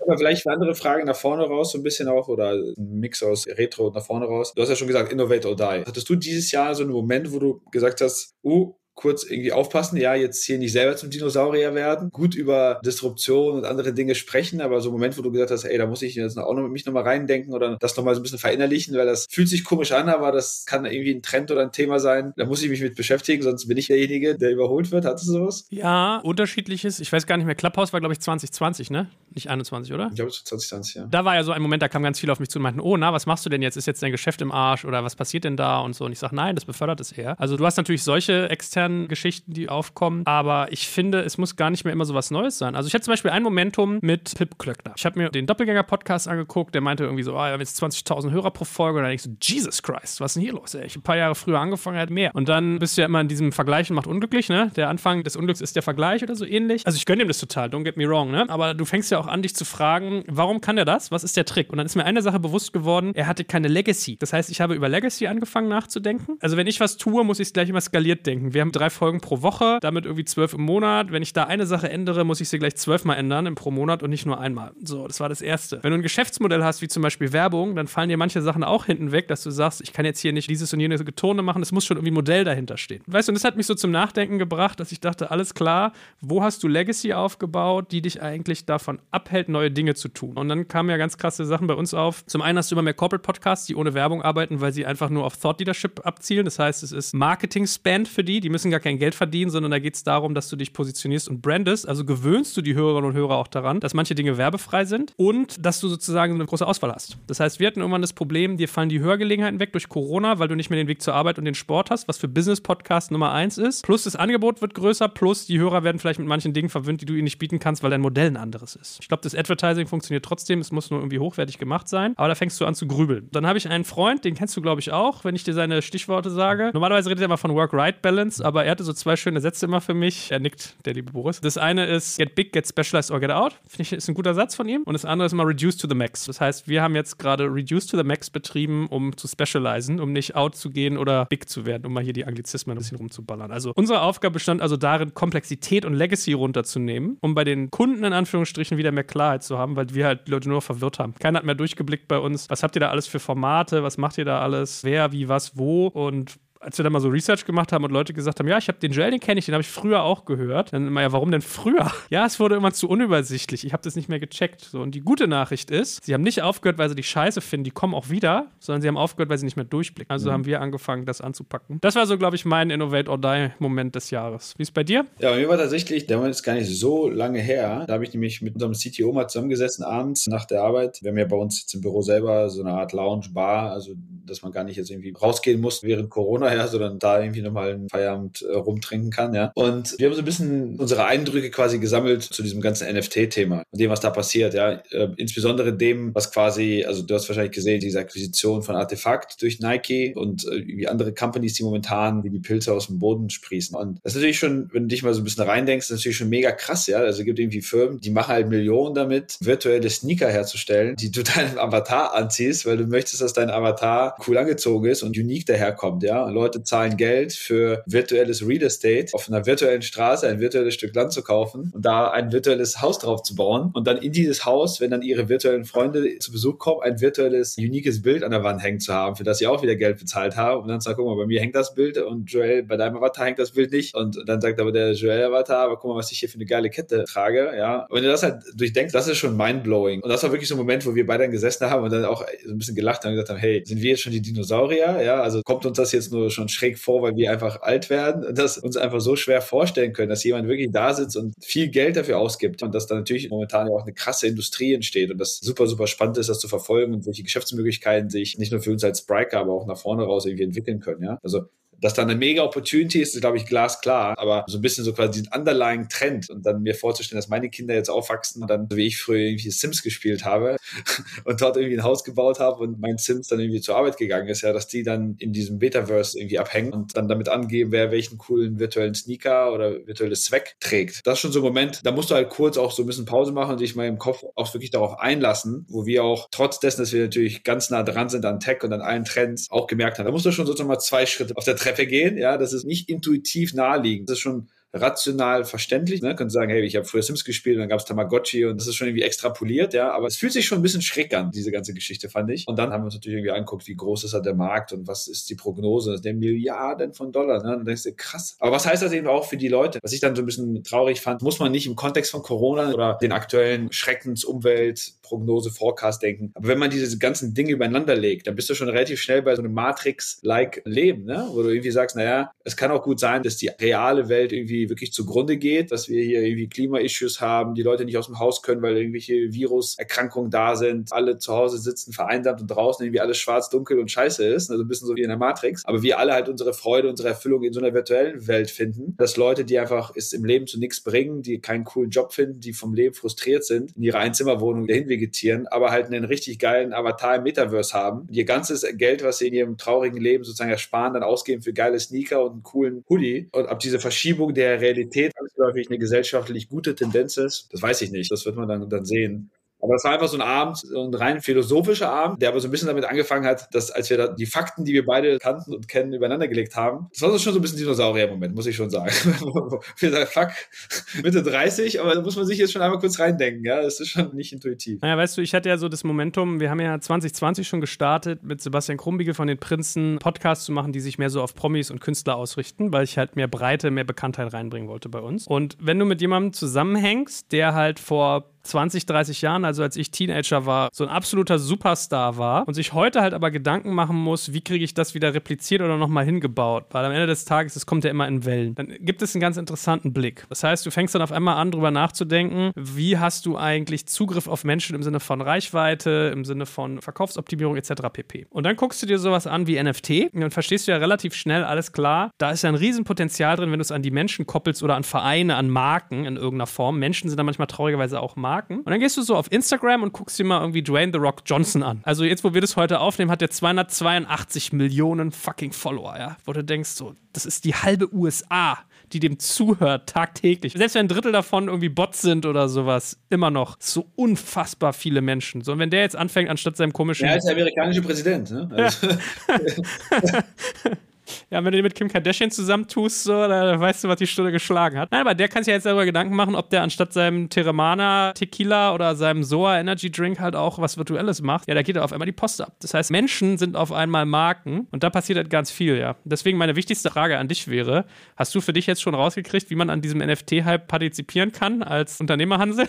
Aber vielleicht eine andere Frage nach vorne raus, so ein bisschen auch, oder ein Mix aus Retro und nach vorne raus. Du hast ja schon gesagt, Innovate or Die. Hattest du dieses Jahr so einen Moment, wo du gesagt hast, uh, kurz irgendwie aufpassen, ja, jetzt hier nicht selber zum Dinosaurier werden, gut über Disruption und andere Dinge sprechen, aber so ein Moment, wo du gesagt hast, ey, da muss ich jetzt auch noch, mich nochmal reindenken oder das nochmal so ein bisschen verinnerlichen, weil das fühlt sich komisch an, aber das kann irgendwie ein Trend oder ein Thema sein, da muss ich mich mit beschäftigen, sonst bin ich derjenige, der überholt wird. Hattest du sowas? Ja, unterschiedliches. Ich weiß gar nicht mehr, Clubhouse war, glaube ich, 2020, ne? Nicht 21, oder? Ich glaube, 2020, ja. Da war ja so ein Moment, da kam ganz viel auf mich zu und meinten, oh, na, was machst du denn jetzt? Ist jetzt dein Geschäft im Arsch oder was passiert denn da und so? Und ich sage, nein, das befördert es eher. Also du hast natürlich solche externen internen Geschichten, die aufkommen. Aber ich finde, es muss gar nicht mehr immer so was Neues sein. Also ich hatte zum Beispiel ein Momentum mit Pip Klöckner. Ich habe mir den Doppelgänger-Podcast angeguckt, der meinte irgendwie so, oh, wir haben jetzt 20.000 Hörer pro Folge. Und dann denke ich so, Jesus Christ, was ist denn hier los? Ey? Ich ein paar Jahre früher angefangen, halt mehr. Und dann bist du ja immer in diesem Vergleichen macht unglücklich, ne? Der Anfang des Unglücks ist der Vergleich oder so ähnlich. Also ich gönne ihm das total, don't get me wrong, ne? Aber du fängst ja auch an, dich zu fragen, warum kann er das? Was ist der Trick? Und dann ist mir eine Sache bewusst geworden, er hatte keine Legacy. Das heißt, ich habe über Legacy angefangen nachzudenken. Also wenn ich was tue, muss ich es gleich immer skaliert denken. Wir haben drei Folgen pro Woche damit irgendwie zwölf im Monat. Wenn ich da eine Sache ändere, muss ich sie gleich zwölfmal ändern pro Monat und nicht nur einmal. So, das war das Erste. Wenn du ein Geschäftsmodell hast, wie zum Beispiel Werbung, dann fallen dir manche Sachen auch hinten weg, dass du sagst, ich kann jetzt hier nicht dieses und jenes Getone machen, es muss schon irgendwie ein Modell dahinter stehen. Weißt du, und das hat mich so zum Nachdenken gebracht, dass ich dachte, alles klar, wo hast du Legacy aufgebaut, die dich eigentlich davon abhält, neue Dinge zu tun? Und dann kamen ja ganz krasse Sachen bei uns auf. Zum einen hast du immer mehr Corporate Podcasts, die ohne Werbung arbeiten, weil sie einfach nur auf Thought Leadership abzielen. Das heißt, es ist Marketing-Spend für die, die müssen gar kein Geld verdienen, sondern da geht es darum, dass du dich positionierst und brandest. Also gewöhnst du die Hörerinnen und Hörer auch daran, dass manche Dinge werbefrei sind und dass du sozusagen eine große Auswahl hast. Das heißt, wir hatten irgendwann das Problem, dir fallen die Hörgelegenheiten weg durch Corona, weil du nicht mehr den Weg zur Arbeit und den Sport hast, was für Business-Podcast Nummer eins ist. Plus das Angebot wird größer, plus die Hörer werden vielleicht mit manchen Dingen verwöhnt, die du ihnen nicht bieten kannst, weil dein Modell ein anderes ist. Ich glaube, das Advertising funktioniert trotzdem, es muss nur irgendwie hochwertig gemacht sein, aber da fängst du an zu grübeln. Dann habe ich einen Freund, den kennst du, glaube ich, auch, wenn ich dir seine Stichworte sage. Normalerweise redet er immer von Work-Right-Balance, aber er hatte so zwei schöne Sätze immer für mich. Er nickt, der liebe Boris. Das eine ist Get Big, Get Specialized or Get Out. Finde ich, ist ein guter Satz von ihm. Und das andere ist immer Reduce to the Max. Das heißt, wir haben jetzt gerade Reduce to the Max betrieben, um zu specialisen, um nicht out zu gehen oder big zu werden, um mal hier die Anglizismen ein bisschen rumzuballern. Also unsere Aufgabe bestand also darin, Komplexität und Legacy runterzunehmen, um bei den Kunden in Anführungsstrichen wieder mehr Klarheit zu haben, weil wir halt Leute nur verwirrt haben. Keiner hat mehr durchgeblickt bei uns. Was habt ihr da alles für Formate? Was macht ihr da alles? Wer, wie, was, wo? Und als wir dann mal so Research gemacht haben und Leute gesagt haben, ja, ich habe den Joel, den kenne ich, den habe ich früher auch gehört. Dann immer, ja, warum denn früher? Ja, es wurde immer zu unübersichtlich. Ich habe das nicht mehr gecheckt. So, und die gute Nachricht ist, sie haben nicht aufgehört, weil sie die Scheiße finden, die kommen auch wieder, sondern sie haben aufgehört, weil sie nicht mehr durchblicken. Also mhm. haben wir angefangen, das anzupacken. Das war so, glaube ich, mein Innovate or Die Moment des Jahres. Wie ist bei dir? Ja, bei mir war tatsächlich, der Moment ist gar nicht so lange her. Da habe ich nämlich mit unserem CTO mal zusammengesessen, abends nach der Arbeit. Wir haben ja bei uns jetzt im Büro selber so eine Art Lounge-Bar, also dass man gar nicht jetzt irgendwie rausgehen muss während Corona, ja, sondern da irgendwie nochmal einen Feierabend äh, rumtrinken kann, ja. Und wir haben so ein bisschen unsere Eindrücke quasi gesammelt zu diesem ganzen NFT-Thema und dem, was da passiert, ja. Äh, insbesondere dem, was quasi, also du hast wahrscheinlich gesehen, diese Akquisition von Artefakt durch Nike und äh, wie andere Companies, die momentan wie die Pilze aus dem Boden sprießen. Und das ist natürlich schon, wenn du dich mal so ein bisschen reindenkst, natürlich schon mega krass, ja. Also es gibt irgendwie Firmen, die machen halt Millionen damit, virtuelle Sneaker herzustellen, die du deinem Avatar anziehst, weil du möchtest, dass dein Avatar cool angezogen ist und unique daherkommt, ja. Und Leute zahlen Geld für virtuelles Real Estate auf einer virtuellen Straße ein virtuelles Stück Land zu kaufen und da ein virtuelles Haus drauf zu bauen und dann in dieses Haus, wenn dann ihre virtuellen Freunde zu Besuch kommen, ein virtuelles, uniques Bild an der Wand hängen zu haben, für das sie auch wieder Geld bezahlt haben und dann sagen, guck mal, bei mir hängt das Bild und Joel, bei deinem Avatar hängt das Bild nicht und dann sagt aber der Joel-Avatar, aber guck mal, was ich hier für eine geile Kette trage, ja. Und wenn du das halt durchdenkst, das ist schon mindblowing und das war wirklich so ein Moment, wo wir beide dann gesessen haben und dann auch so ein bisschen gelacht haben und gesagt haben, hey, sind wir jetzt schon die Dinosaurier? Ja, also kommt uns das jetzt nur schon schräg vor, weil wir einfach alt werden und das uns einfach so schwer vorstellen können, dass jemand wirklich da sitzt und viel Geld dafür ausgibt und dass da natürlich momentan ja auch eine krasse Industrie entsteht und das super, super spannend ist, das zu verfolgen und welche Geschäftsmöglichkeiten sich nicht nur für uns als Spriker, aber auch nach vorne raus irgendwie entwickeln können. Ja, also dass da eine mega Opportunity ist, ist, glaube ich, glasklar. Aber so ein bisschen so quasi diesen underlying Trend und dann mir vorzustellen, dass meine Kinder jetzt aufwachsen und dann, wie ich früher irgendwie Sims gespielt habe und dort irgendwie ein Haus gebaut habe und mein Sims dann irgendwie zur Arbeit gegangen ist, ja, dass die dann in diesem Betaverse irgendwie abhängen und dann damit angeben, wer welchen coolen virtuellen Sneaker oder virtuelles Zweck trägt. Das ist schon so ein Moment, da musst du halt kurz auch so ein bisschen Pause machen und dich mal im Kopf auch wirklich darauf einlassen, wo wir auch trotz dessen, dass wir natürlich ganz nah dran sind an Tech und an allen Trends, auch gemerkt haben, da musst du schon sozusagen mal zwei Schritte auf der Treppe gehen, ja, das ist nicht intuitiv naheliegend. Das ist schon rational verständlich. Ne? Können sagen, hey, ich habe früher Sims gespielt und dann gab es Tamagotchi und das ist schon irgendwie extrapoliert, ja. Aber es fühlt sich schon ein bisschen schräg an, diese ganze Geschichte, fand ich. Und dann haben wir uns natürlich irgendwie angeguckt, wie groß ist halt der Markt und was ist die Prognose. Das sind Milliarden von Dollar. Ne? Und dann denkst du, krass. Aber was heißt das eben auch für die Leute? Was ich dann so ein bisschen traurig fand, muss man nicht im Kontext von Corona oder den aktuellen Schreckens, Umwelt, Prognose, Forecast denken. Aber wenn man diese ganzen Dinge übereinander legt, dann bist du schon relativ schnell bei so einem Matrix-like Leben, ne? wo du irgendwie sagst, naja, es kann auch gut sein, dass die reale Welt irgendwie wirklich zugrunde geht, dass wir hier irgendwie Klima-Issues haben, die Leute nicht aus dem Haus können, weil irgendwelche Viruserkrankungen da sind, alle zu Hause sitzen, vereinsamt und draußen irgendwie alles schwarz, dunkel und scheiße ist, also ein bisschen so wie in der Matrix. Aber wir alle halt unsere Freude, unsere Erfüllung in so einer virtuellen Welt finden, dass Leute, die einfach es im Leben zu nichts bringen, die keinen coolen Job finden, die vom Leben frustriert sind, in ihre Einzimmerwohnung dahin vegetieren, aber halt einen richtig geilen Avatar im Metaverse haben, ihr ganzes Geld, was sie in ihrem traurigen Leben sozusagen ersparen, dann ausgeben für geile Sneaker und einen coolen Hoodie und ab diese Verschiebung der Realität zwangsläufig eine gesellschaftlich gute Tendenz ist, das weiß ich nicht, das wird man dann, dann sehen. Aber das war einfach so ein Abend, so ein rein philosophischer Abend, der aber so ein bisschen damit angefangen hat, dass als wir da die Fakten, die wir beide kannten und kennen, übereinander gelegt haben, das war so schon so ein bisschen Dinosaurier-Moment, muss ich schon sagen. wir sagen, fuck, Mitte 30, aber da muss man sich jetzt schon einmal kurz reindenken, ja, das ist schon nicht intuitiv. Naja, weißt du, ich hatte ja so das Momentum, wir haben ja 2020 schon gestartet, mit Sebastian Krumbiegel von den Prinzen Podcasts zu machen, die sich mehr so auf Promis und Künstler ausrichten, weil ich halt mehr Breite, mehr Bekanntheit reinbringen wollte bei uns. Und wenn du mit jemandem zusammenhängst, der halt vor 20, 30 Jahren, also als ich Teenager war, so ein absoluter Superstar war und sich heute halt aber Gedanken machen muss, wie kriege ich das wieder repliziert oder nochmal hingebaut? Weil am Ende des Tages, es kommt ja immer in Wellen. Dann gibt es einen ganz interessanten Blick. Das heißt, du fängst dann auf einmal an, drüber nachzudenken, wie hast du eigentlich Zugriff auf Menschen im Sinne von Reichweite, im Sinne von Verkaufsoptimierung etc. pp. Und dann guckst du dir sowas an wie NFT und dann verstehst du ja relativ schnell, alles klar, da ist ja ein Riesenpotenzial drin, wenn du es an die Menschen koppelst oder an Vereine, an Marken in irgendeiner Form. Menschen sind da manchmal traurigerweise auch Marken. Marken. Und dann gehst du so auf Instagram und guckst dir mal irgendwie Dwayne The Rock Johnson an. Also jetzt, wo wir das heute aufnehmen, hat der 282 Millionen fucking Follower, ja. Wo du denkst, so, das ist die halbe USA, die dem zuhört tagtäglich. Selbst wenn ein Drittel davon irgendwie Bots sind oder sowas, immer noch so unfassbar viele Menschen. So, und wenn der jetzt anfängt, anstatt seinem komischen. Er ist der amerikanische Präsident, ne? Also. Ja. Ja, wenn du mit Kim Kardashian zusammentust, so, da weißt du, was die Stunde geschlagen hat. Nein, aber der kann sich ja jetzt darüber Gedanken machen, ob der anstatt seinem Teremana Tequila oder seinem Soa Energy Drink halt auch was Virtuelles macht. Ja, da geht er auf einmal die Post ab. Das heißt, Menschen sind auf einmal Marken und da passiert halt ganz viel, ja. Deswegen meine wichtigste Frage an dich wäre: Hast du für dich jetzt schon rausgekriegt, wie man an diesem NFT-Hype partizipieren kann als Unternehmer, Hansel?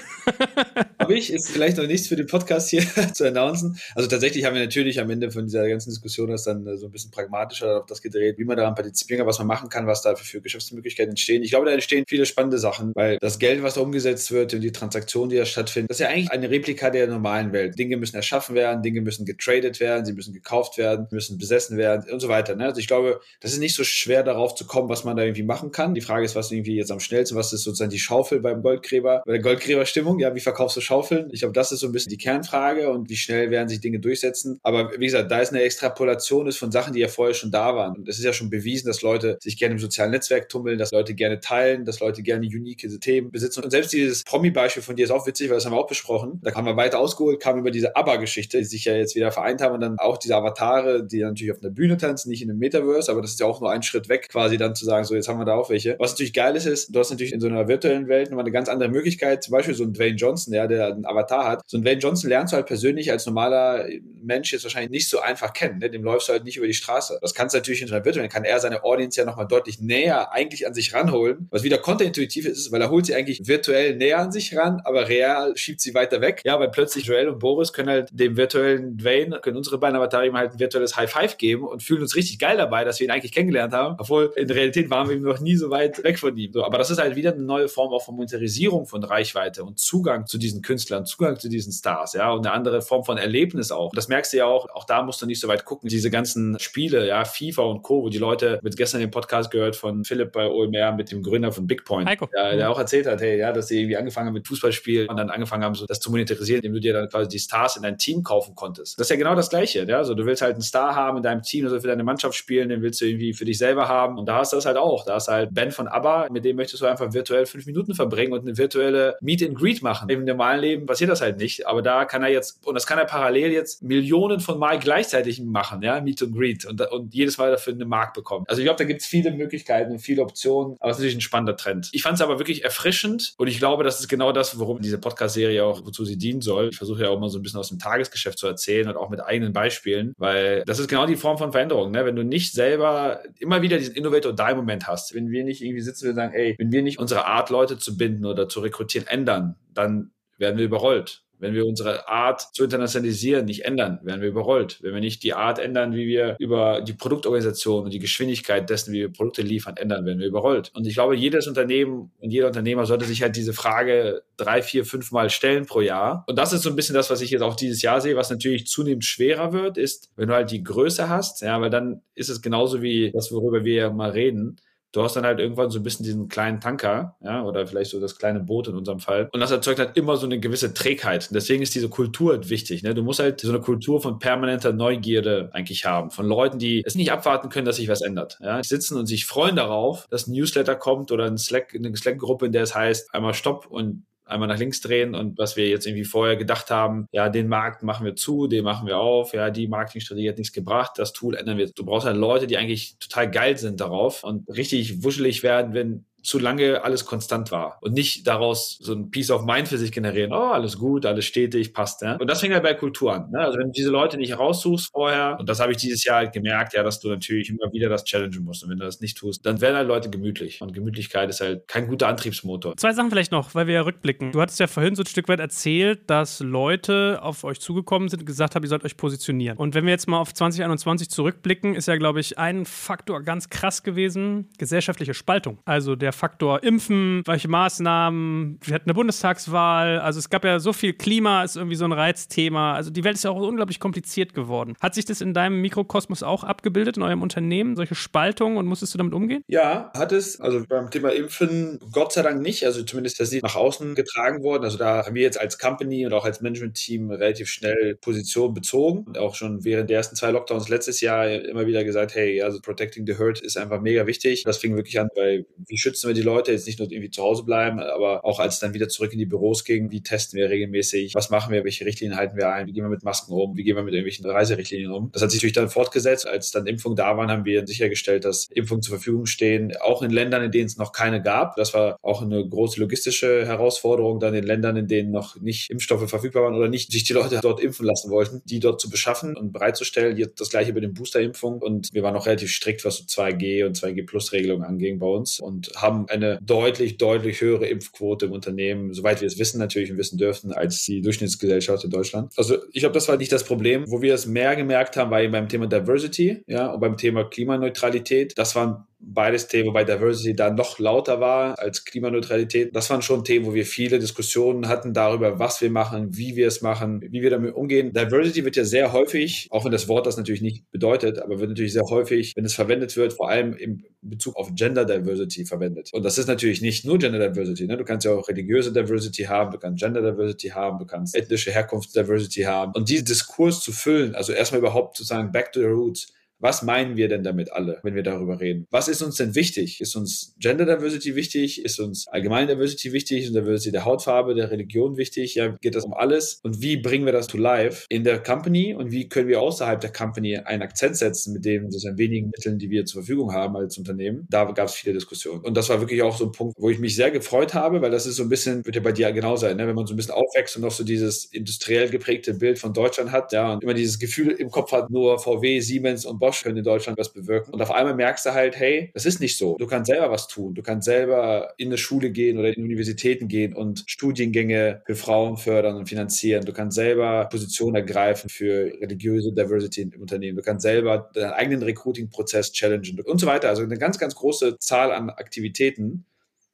Habe ich, ist vielleicht noch nichts für den Podcast hier zu announcen. Also tatsächlich haben wir natürlich am Ende von dieser ganzen Diskussion das dann so ein bisschen pragmatischer auf das gedreht reden, wie man daran partizipieren kann, was man machen kann, was da für Geschäftsmöglichkeiten entstehen. Ich glaube, da entstehen viele spannende Sachen, weil das Geld, was da umgesetzt wird und die Transaktionen, die da stattfinden, das ist ja eigentlich eine Replika der normalen Welt. Dinge müssen erschaffen werden, Dinge müssen getradet werden, sie müssen gekauft werden, müssen besessen werden und so weiter. Ne? Also ich glaube, das ist nicht so schwer darauf zu kommen, was man da irgendwie machen kann. Die Frage ist, was irgendwie jetzt am schnellsten, was ist sozusagen die Schaufel beim Goldgräber, bei der Goldgräberstimmung, ja, wie verkaufst du Schaufeln? Ich glaube, das ist so ein bisschen die Kernfrage und wie schnell werden sich Dinge durchsetzen. Aber wie gesagt, da ist eine Extrapolation ist von Sachen, die ja vorher schon da waren. Und es ist ja schon bewiesen, dass Leute sich gerne im sozialen Netzwerk tummeln, dass Leute gerne teilen, dass Leute gerne unique Themen besitzen. Und selbst dieses Promi-Beispiel von dir ist auch witzig, weil das haben wir auch besprochen. Da haben wir weiter ausgeholt, kam über diese ABBA-Geschichte, die sich ja jetzt wieder vereint haben und dann auch diese Avatare, die natürlich auf einer Bühne tanzen, nicht in einem Metaverse, aber das ist ja auch nur ein Schritt weg, quasi dann zu sagen, so jetzt haben wir da auch welche. Was natürlich geil ist, ist, du hast natürlich in so einer virtuellen Welt nochmal eine ganz andere Möglichkeit, zum Beispiel so ein Dwayne Johnson, ja, der einen Avatar hat. So ein Dwayne Johnson lernst du halt persönlich als normaler Mensch jetzt wahrscheinlich nicht so einfach kennen, ne? dem läufst du halt nicht über die Straße. Das kannst du natürlich in so einer virtuellen, kann er seine Audience ja nochmal deutlich näher eigentlich an sich ranholen, was wieder konterintuitiv ist, weil er holt sie eigentlich virtuell näher an sich ran, aber real schiebt sie weiter weg. Ja, weil plötzlich Joel und Boris können halt dem virtuellen Dwayne, können unsere beiden Avatare ihm halt ein virtuelles High Five geben und fühlen uns richtig geil dabei, dass wir ihn eigentlich kennengelernt haben. Obwohl in Realität waren wir ihm noch nie so weit weg von ihm. So, aber das ist halt wieder eine neue Form auch von Monetarisierung von Reichweite und Zugang zu diesen Künstlern, Zugang zu diesen Stars, ja, und eine andere Form von Erlebnis auch. Das merkst du ja auch, auch da musst du nicht so weit gucken. Diese ganzen Spiele, ja, FIFA und Co., wo die Leute, mit gestern den Podcast gehört von Philipp bei OMR mit dem Gründer von Heiko. Ja, der auch erzählt hat, hey, ja, dass sie irgendwie angefangen haben mit Fußballspielen und dann angefangen haben, so das zu monetarisieren, indem du dir dann quasi die Stars in dein Team kaufen konntest. Das ist ja genau das Gleiche, ja. Also du willst halt einen Star haben in deinem Team, also für deine Mannschaft spielen, den willst du irgendwie für dich selber haben. Und da hast du das halt auch. Da hast du halt Ben von ABBA, mit dem möchtest du einfach virtuell fünf Minuten verbringen und eine virtuelle Meet and Greet machen. Im normalen Leben passiert das halt nicht. Aber da kann er jetzt, und das kann er parallel jetzt Millionen von Mal gleichzeitig machen, ja, Meet and Greet und, und jedes Mal dafür eine Mark bekommen. Also ich glaube, da gibt es viele Möglichkeiten und viele Optionen, aber es ist natürlich ein spannender Trend. Ich fand es aber wirklich erfrischend und ich glaube, das ist genau das, worum diese Podcast-Serie auch, wozu sie dienen soll. Ich versuche ja auch mal so ein bisschen aus dem Tagesgeschäft zu erzählen und auch mit eigenen Beispielen, weil das ist genau die Form von Veränderung. Ne? Wenn du nicht selber immer wieder diesen Innovator-Die-Moment hast, wenn wir nicht irgendwie sitzen und sagen, ey, wenn wir nicht unsere Art, Leute zu binden oder zu rekrutieren, ändern, dann werden wir überrollt. Wenn wir unsere Art zu internationalisieren nicht ändern, werden wir überrollt. Wenn wir nicht die Art ändern, wie wir über die Produktorganisation und die Geschwindigkeit dessen, wie wir Produkte liefern, ändern, werden wir überrollt. Und ich glaube, jedes Unternehmen und jeder Unternehmer sollte sich halt diese Frage drei, vier, fünf Mal stellen pro Jahr. Und das ist so ein bisschen das, was ich jetzt auch dieses Jahr sehe, was natürlich zunehmend schwerer wird, ist, wenn du halt die Größe hast, ja, weil dann ist es genauso wie das, worüber wir mal reden du hast dann halt irgendwann so ein bisschen diesen kleinen Tanker, ja, oder vielleicht so das kleine Boot in unserem Fall. Und das erzeugt halt immer so eine gewisse Trägheit. Deswegen ist diese Kultur wichtig. Ne? Du musst halt so eine Kultur von permanenter Neugierde eigentlich haben. Von Leuten, die es nicht abwarten können, dass sich was ändert. Ja? Die sitzen und sich freuen darauf, dass ein Newsletter kommt oder ein Slack, eine Slack-Gruppe, in der es heißt, einmal Stopp und einmal nach links drehen und was wir jetzt irgendwie vorher gedacht haben, ja, den Markt machen wir zu, den machen wir auf, ja, die Marketingstrategie hat nichts gebracht, das Tool ändern wir. Du brauchst halt Leute, die eigentlich total geil sind darauf und richtig wuschelig werden, wenn zu lange alles konstant war und nicht daraus so ein Peace of Mind für sich generieren. Oh, alles gut, alles stetig, passt. Ja? Und das fängt halt bei Kultur an. Ne? Also wenn du diese Leute nicht raussuchst vorher, und das habe ich dieses Jahr halt gemerkt, ja, dass du natürlich immer wieder das challengen musst. Und wenn du das nicht tust, dann werden halt Leute gemütlich. Und Gemütlichkeit ist halt kein guter Antriebsmotor. Zwei Sachen vielleicht noch, weil wir ja rückblicken. Du hattest ja vorhin so ein Stück weit erzählt, dass Leute auf euch zugekommen sind und gesagt haben, ihr sollt euch positionieren. Und wenn wir jetzt mal auf 2021 zurückblicken, ist ja, glaube ich, ein Faktor ganz krass gewesen, gesellschaftliche Spaltung. Also der Faktor Impfen, welche Maßnahmen, wir hatten eine Bundestagswahl, also es gab ja so viel Klima, ist irgendwie so ein Reizthema. Also die Welt ist ja auch unglaublich kompliziert geworden. Hat sich das in deinem Mikrokosmos auch abgebildet, in eurem Unternehmen, solche Spaltungen und musstest du damit umgehen? Ja, hat es. Also beim Thema Impfen, Gott sei Dank nicht. Also zumindest, dass sie nach außen getragen wurden. Also da haben wir jetzt als Company und auch als Management-Team relativ schnell Position bezogen und auch schon während der ersten zwei Lockdowns letztes Jahr immer wieder gesagt, hey, also protecting the herd ist einfach mega wichtig. Das fing wirklich an, weil wie schützen wir die Leute jetzt nicht nur irgendwie zu Hause bleiben, aber auch als dann wieder zurück in die Büros ging, wie testen wir regelmäßig, was machen wir, welche Richtlinien halten wir ein, wie gehen wir mit Masken um, wie gehen wir mit irgendwelchen Reiserichtlinien um. Das hat sich natürlich dann fortgesetzt. Als dann Impfungen da waren, haben wir sichergestellt, dass Impfungen zur Verfügung stehen, auch in Ländern, in denen es noch keine gab. Das war auch eine große logistische Herausforderung, dann in Ländern, in denen noch nicht Impfstoffe verfügbar waren oder nicht sich die Leute dort impfen lassen wollten, die dort zu beschaffen und bereitzustellen. Jetzt das gleiche bei den Boosterimpfungen und wir waren auch relativ strikt, was so 2G und 2G Plus Regelungen anging bei uns und haben haben eine deutlich, deutlich höhere Impfquote im Unternehmen, soweit wir es wissen natürlich und wissen dürfen, als die Durchschnittsgesellschaft in Deutschland. Also ich glaube, das war nicht das Problem. Wo wir es mehr gemerkt haben, war eben beim Thema Diversity, ja, und beim Thema Klimaneutralität. Das waren beides Themen, wobei Diversity da noch lauter war als Klimaneutralität. Das waren schon Themen, wo wir viele Diskussionen hatten darüber, was wir machen, wie wir es machen, wie wir damit umgehen. Diversity wird ja sehr häufig, auch wenn das Wort das natürlich nicht bedeutet, aber wird natürlich sehr häufig, wenn es verwendet wird, vor allem im Bezug auf Gender Diversity verwendet. Und das ist natürlich nicht nur Gender Diversity. Ne? Du kannst ja auch religiöse Diversity haben, du kannst Gender Diversity haben, du kannst ethnische Herkunft Diversity haben. Und diesen Diskurs zu füllen, also erstmal überhaupt zu sagen, back to the roots, was meinen wir denn damit alle, wenn wir darüber reden? Was ist uns denn wichtig? Ist uns Gender Diversity wichtig? Ist uns allgemeine Diversity wichtig? Ist Diversity der Hautfarbe, der Religion wichtig? Ja, geht das um alles? Und wie bringen wir das to life in der Company? Und wie können wir außerhalb der Company einen Akzent setzen mit den sozusagen wenigen Mitteln, die wir zur Verfügung haben als Unternehmen? Da gab es viele Diskussionen. Und das war wirklich auch so ein Punkt, wo ich mich sehr gefreut habe, weil das ist so ein bisschen, wird ja bei dir genau sein, ne? wenn man so ein bisschen aufwächst und noch so dieses industriell geprägte Bild von Deutschland hat, ja, und immer dieses Gefühl im Kopf hat, nur VW, Siemens und Bosch können in Deutschland was bewirken. Und auf einmal merkst du halt, hey, das ist nicht so. Du kannst selber was tun. Du kannst selber in eine Schule gehen oder in Universitäten gehen und Studiengänge für Frauen fördern und finanzieren. Du kannst selber Positionen ergreifen für religiöse Diversity im Unternehmen. Du kannst selber deinen eigenen Recruiting-Prozess challengen und so weiter. Also eine ganz, ganz große Zahl an Aktivitäten,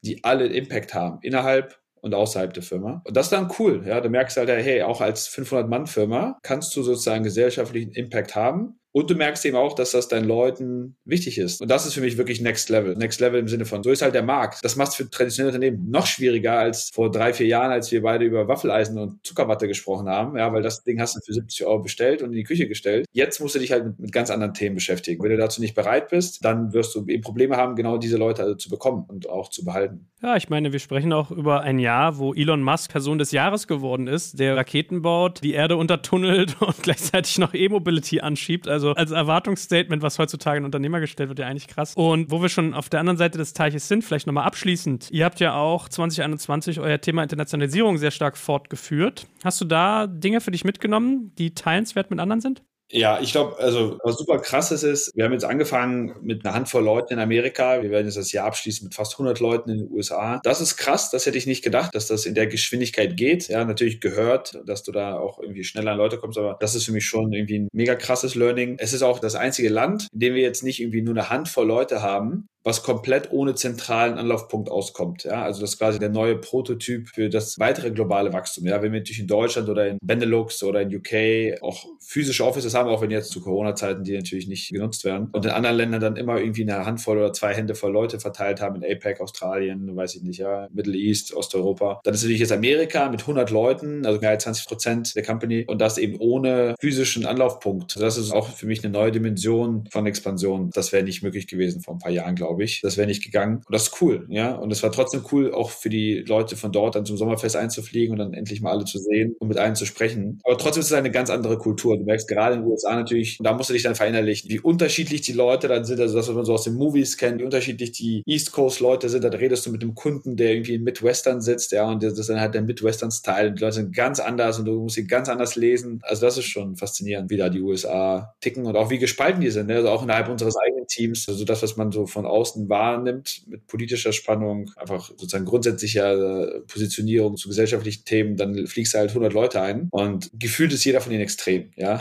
die alle Impact haben innerhalb und außerhalb der Firma. Und das ist dann cool. Ja, du merkst halt, hey, auch als 500-Mann-Firma kannst du sozusagen gesellschaftlichen Impact haben und du merkst eben auch, dass das deinen Leuten wichtig ist. Und das ist für mich wirklich Next Level. Next Level im Sinne von, so ist halt der Markt. Das macht es für traditionelle Unternehmen noch schwieriger als vor drei, vier Jahren, als wir beide über Waffeleisen und Zuckerwatte gesprochen haben. Ja, weil das Ding hast du für 70 Euro bestellt und in die Küche gestellt. Jetzt musst du dich halt mit, mit ganz anderen Themen beschäftigen. Wenn du dazu nicht bereit bist, dann wirst du eben Probleme haben, genau diese Leute also zu bekommen und auch zu behalten. Ja, ich meine, wir sprechen auch über ein Jahr, wo Elon Musk Person des Jahres geworden ist, der Raketen baut, die Erde untertunnelt und gleichzeitig noch E-Mobility anschiebt. Also als Erwartungs Statement, was heutzutage in Unternehmer gestellt wird, ja eigentlich krass. Und wo wir schon auf der anderen Seite des Teiches sind, vielleicht nochmal abschließend. Ihr habt ja auch 2021 euer Thema Internationalisierung sehr stark fortgeführt. Hast du da Dinge für dich mitgenommen, die teilenswert mit anderen sind? Ja, ich glaube, also was super krasses ist, wir haben jetzt angefangen mit einer Handvoll Leuten in Amerika. Wir werden jetzt das Jahr abschließen mit fast 100 Leuten in den USA. Das ist krass, das hätte ich nicht gedacht, dass das in der Geschwindigkeit geht. Ja, natürlich gehört, dass du da auch irgendwie schneller an Leute kommst, aber das ist für mich schon irgendwie ein mega krasses Learning. Es ist auch das einzige Land, in dem wir jetzt nicht irgendwie nur eine Handvoll Leute haben, was komplett ohne zentralen Anlaufpunkt auskommt. Ja, also das ist quasi der neue Prototyp für das weitere globale Wachstum. Ja, wenn wir natürlich in Deutschland oder in Benelux oder in UK auch physische Offices haben, auch wenn jetzt zu Corona-Zeiten die natürlich nicht genutzt werden und in anderen Ländern dann immer irgendwie eine Handvoll oder zwei Hände voll Leute verteilt haben in APEC, Australien, weiß ich nicht, ja, Middle East, Osteuropa. Dann ist natürlich jetzt Amerika mit 100 Leuten, also mehr als 20 Prozent der Company und das eben ohne physischen Anlaufpunkt. Das ist auch für mich eine neue Dimension von Expansion. Das wäre nicht möglich gewesen vor ein paar Jahren, glaube ich glaube ich. Das wäre nicht gegangen. Und das ist cool, ja. Und es war trotzdem cool, auch für die Leute von dort dann zum Sommerfest einzufliegen und dann endlich mal alle zu sehen und mit allen zu sprechen. Aber trotzdem ist es eine ganz andere Kultur. Du merkst gerade in den USA natürlich, da musst du dich dann verinnerlichen, wie unterschiedlich die Leute dann sind. Also das, was man so aus den Movies kennt, wie unterschiedlich die East Coast Leute sind. Da redest du mit einem Kunden, der irgendwie in Midwestern sitzt, ja, und das ist dann halt der Midwestern-Style. Die Leute sind ganz anders und du musst sie ganz anders lesen. Also das ist schon faszinierend, wie da die USA ticken und auch wie gespalten die sind. Ne? Also auch innerhalb unseres eigenen Teams. Also das, was man so von außen wahrnimmt, mit politischer Spannung, einfach sozusagen grundsätzlicher Positionierung zu gesellschaftlichen Themen, dann fliegst du halt 100 Leute ein und gefühlt ist jeder von ihnen extrem, ja.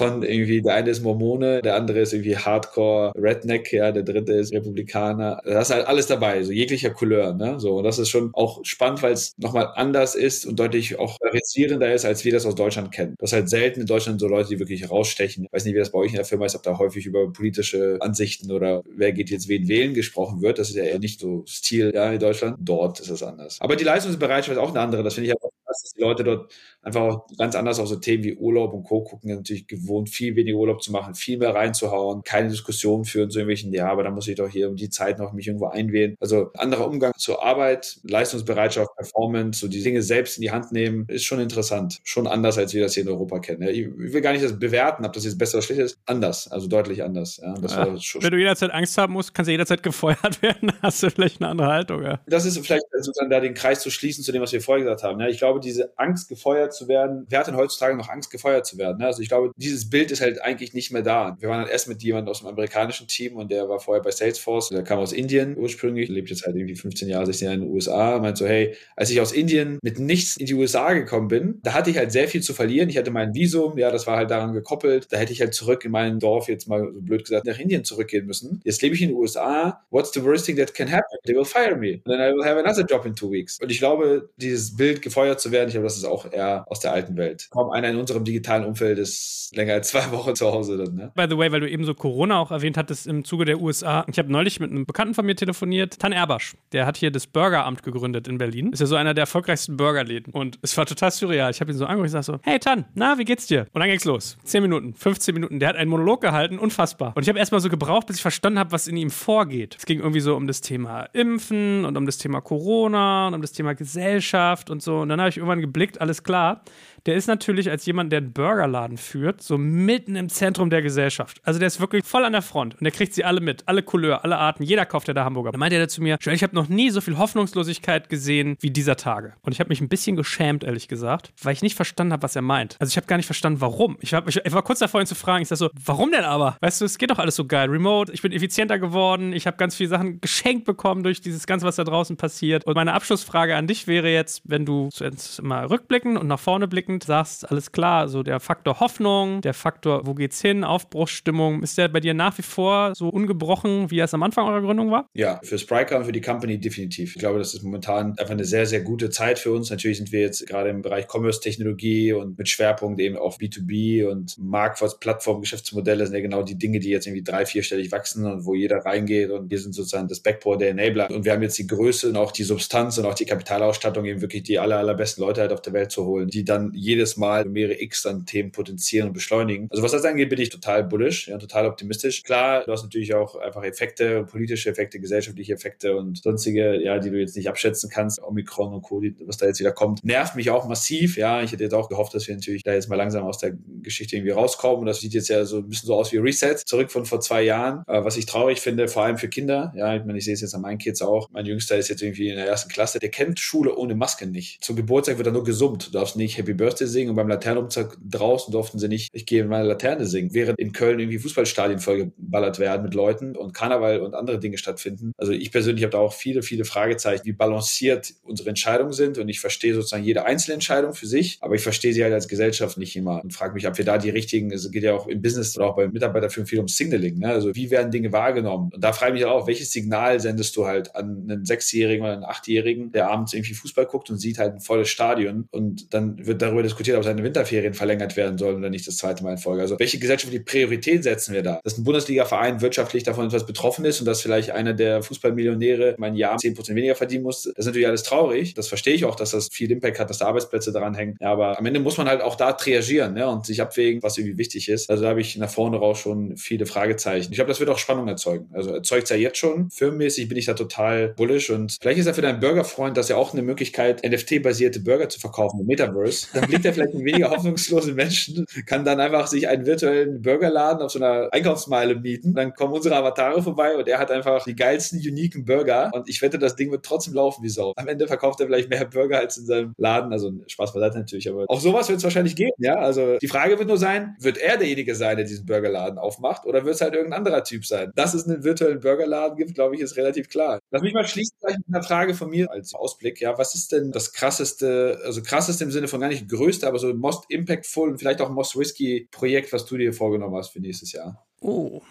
Von irgendwie, der eine ist Mormone, der andere ist irgendwie Hardcore Redneck, ja, der dritte ist Republikaner. Da ist halt alles dabei, so jeglicher Couleur, ne, so. Und das ist schon auch spannend, weil es nochmal anders ist und deutlich auch polarisierender ist, als wir das aus Deutschland kennen. Das ist halt selten in Deutschland so Leute, die wirklich herausstechen. Ich weiß nicht, wie das bei euch in der Firma ist, ob da häufig über politische Ansichten oder wer geht jetzt wen wählen gesprochen wird. Das ist ja eher nicht so Stil ja, in Deutschland. Dort ist es anders. Aber die Leistungsbereitschaft ist auch eine andere. Das finde ich auch dass die Leute dort einfach auch ganz anders auf so Themen wie Urlaub und Co. gucken, natürlich gewohnt, viel weniger Urlaub zu machen, viel mehr reinzuhauen, keine Diskussion führen zu irgendwelchen, ja, aber da muss ich doch hier um die Zeit noch mich irgendwo einwählen. Also anderer Umgang zur Arbeit, Leistungsbereitschaft, Performance, so die Dinge selbst in die Hand nehmen, ist schon interessant. Schon anders, als wir das hier in Europa kennen. Ich will gar nicht das bewerten, ob das jetzt besser oder schlecht ist. Anders, also deutlich anders. Ja, ja. Wenn du jederzeit Angst haben musst, kannst du jederzeit gefeuert werden, hast du vielleicht eine andere Haltung. Ja. Das ist vielleicht sozusagen da den Kreis zu schließen zu dem, was wir vorher gesagt haben. Ich glaube, glaube, diese Angst, gefeuert zu werden, wer hat denn heutzutage noch Angst, gefeuert zu werden? Ne? Also ich glaube, dieses Bild ist halt eigentlich nicht mehr da. Wir waren halt erst mit jemandem aus dem amerikanischen Team und der war vorher bei Salesforce, der kam aus Indien ursprünglich, lebt jetzt halt irgendwie 15 Jahre, 16 Jahre in den USA, meint so, hey, als ich aus Indien mit nichts in die USA gekommen bin, da hatte ich halt sehr viel zu verlieren. Ich hatte mein Visum, ja, das war halt daran gekoppelt. Da hätte ich halt zurück in mein Dorf, jetzt mal so blöd gesagt, nach Indien zurückgehen müssen. Jetzt lebe ich in den USA. What's the worst thing that can happen? They will fire me. And then I will have another job in two weeks. Und ich glaube, dieses Bild, gefeuert zu werden, ich glaube, das ist auch eher aus der alten Welt. Kaum einer in unserem digitalen Umfeld ist länger als zwei Wochen zu Hause dann, ne? By the way, weil du eben so Corona auch erwähnt hattest im Zuge der USA. Ich habe neulich mit einem Bekannten von mir telefoniert, Tan Erbasch. Der hat hier das Burgeramt gegründet in Berlin. Ist ja so einer der erfolgreichsten Burgerläden. Und es war total surreal. Ich habe ihn so angerufen und gesagt so, hey Tan, na, wie geht's dir? Und dann ging's los. Zehn Minuten, 15 Minuten. Der hat einen Monolog gehalten, unfassbar. Und ich habe erstmal so gebraucht, bis ich verstanden habe, was in ihm vorgeht. Es ging irgendwie so um das Thema Impfen und um das Thema Corona und um das Thema Gesellschaft und so. Und dann habe ich irgendwann geblickt, alles klar der ist natürlich als jemand, der einen Burgerladen führt, so mitten im Zentrum der Gesellschaft. Also der ist wirklich voll an der Front und der kriegt sie alle mit, alle Couleur, alle Arten, jeder kauft ja da Hamburger. Dann meinte er zu mir, ich habe noch nie so viel Hoffnungslosigkeit gesehen wie dieser Tage. Und ich habe mich ein bisschen geschämt, ehrlich gesagt, weil ich nicht verstanden habe, was er meint. Also ich habe gar nicht verstanden, warum. Ich, hab, ich, ich, war kurz davor, ihn zu fragen. Ich sag so, warum denn aber? Weißt du, es geht doch alles so geil. Remote, ich bin effizienter geworden, ich habe ganz viele Sachen geschenkt bekommen durch dieses Ganze, was da draußen passiert. Und meine Abschlussfrage an dich wäre jetzt, wenn du jetzt mal rückblicken und nach vorne blicken rückblickend sagst, alles klar, so der Faktor Hoffnung, der Faktor, wo geht's hin, Aufbruchsstimmung, ist der bei dir nach wie vor so ungebrochen, wie er es am Anfang eurer Gründung war? Ja, für Spryker und für die Company definitiv. Ich glaube, das ist momentan einfach eine sehr, sehr gute Zeit für uns. Natürlich sind wir jetzt gerade im Bereich Commerce-Technologie und mit Schwerpunkt eben auf B2B und Marktplatz, Plattform-Geschäftsmodelle sind ja genau die Dinge, die jetzt irgendwie drei, vierstellig wachsen und wo jeder reingeht und wir sind sozusagen das Backboard der Enabler. Und wir haben jetzt die Größe und auch die Substanz und auch die Kapitalausstattung, eben wirklich die aller, allerbesten Leute halt auf der Welt zu holen, die dann jedes Mal mehrere X an Themen potenzieren und beschleunigen. Also was das angeht, bin ich total bullish, ja, total optimistisch. Klar, du hast natürlich auch einfach Effekte, politische Effekte, gesellschaftliche Effekte und sonstige, ja, die du jetzt nicht abschätzen kannst. Omikron und Co., was da jetzt wieder kommt, nervt mich auch massiv. Ja, ich hätte jetzt auch gehofft, dass wir natürlich da jetzt mal langsam aus der Geschichte irgendwie rauskommen. Und das sieht jetzt ja so ein bisschen so aus wie Reset, zurück von vor zwei Jahren. Was ich traurig finde, vor allem für Kinder. Ja, ich meine, ich sehe es jetzt an meinen Kids auch. Mein Jüngster ist jetzt irgendwie in der ersten Klasse. Der kennt Schule ohne Maske nicht. Zum Geburtstag wird er nur gesummt. Du darfst nicht Happy Birthday singen und beim Laternenumzug draußen durften sie nicht, ich gehe in meine Laterne singen, während in Köln irgendwie Fußballstadien vollgeballert werden mit Leuten und Karneval und andere Dinge stattfinden. Also ich persönlich habe da auch viele, viele Fragezeichen, wie balanciert unsere Entscheidungen sind und ich verstehe sozusagen jede einzelne Entscheidung für sich, aber ich verstehe sie halt als Gesellschaft nicht immer und frage mich, ob wir da die richtigen, es geht ja auch im Business oder auch bei Mitarbeiterführung viel um Signaling, ne? also wie werden Dinge wahrgenommen und da frage ich mich auch, welches Signal sendest du halt an einen Sechsjährigen oder einen Achtjährigen, der abends irgendwie Fußball guckt und sieht halt ein volles Stadion und dann wird darüber diskutiert, ob seine Winterferien verlängert werden sollen oder nicht das zweite Mal in Folge. Also welche gesellschaftliche Priorität setzen wir da? Dass ein Bundesliga-Verein wirtschaftlich davon etwas betroffen ist und dass vielleicht einer der Fußballmillionäre mein Jahr 10% weniger verdienen muss, das ist natürlich alles traurig. Das verstehe ich auch, dass das viel Impact hat, dass da Arbeitsplätze daran hängen. Ja, aber am Ende muss man halt auch da triagieren ne? und sich abwägen, was irgendwie wichtig ist. Also da habe ich nach vorne raus schon viele Fragezeichen. Ich glaube, das wird auch Spannung erzeugen. Also erzeugt es ja jetzt schon. Firmenmäßig bin ich da total bullish und vielleicht ist ja für deinen Burgerfreund das ja auch eine Möglichkeit, NFT-basierte Burger zu verkaufen im Metaverse. Dann blickt er vielleicht ein weniger hoffnungslose Menschen, kann dann einfach sich einen virtuellen Burgerladen auf so einer Einkaufsmeile mieten. Dann kommen unsere Avatare vorbei und er hat einfach die geilsten, uniken Burger. Und ich wette, das Ding wird trotzdem laufen wie Sau. Am Ende verkauft er vielleicht mehr Burger als in seinem Laden. Also Spaß beiseite natürlich, aber auch sowas wird es wahrscheinlich geben, ja. Also die Frage wird nur sein, wird er derjenige sein, der diesen Burgerladen aufmacht oder wird es halt irgendein anderer Typ sein? Dass es einen virtuellen Burgerladen gibt, glaube ich, ist relativ klar. Lass mich mal schließen gleich mit einer Frage von mir als Ausblick. Ja, was ist denn das krasseste, also krasseste im Sinne von gar nicht größte, aber so most impactful und vielleicht auch most risky Projekt, was du dir vorgenommen hast für nächstes Jahr? Oh.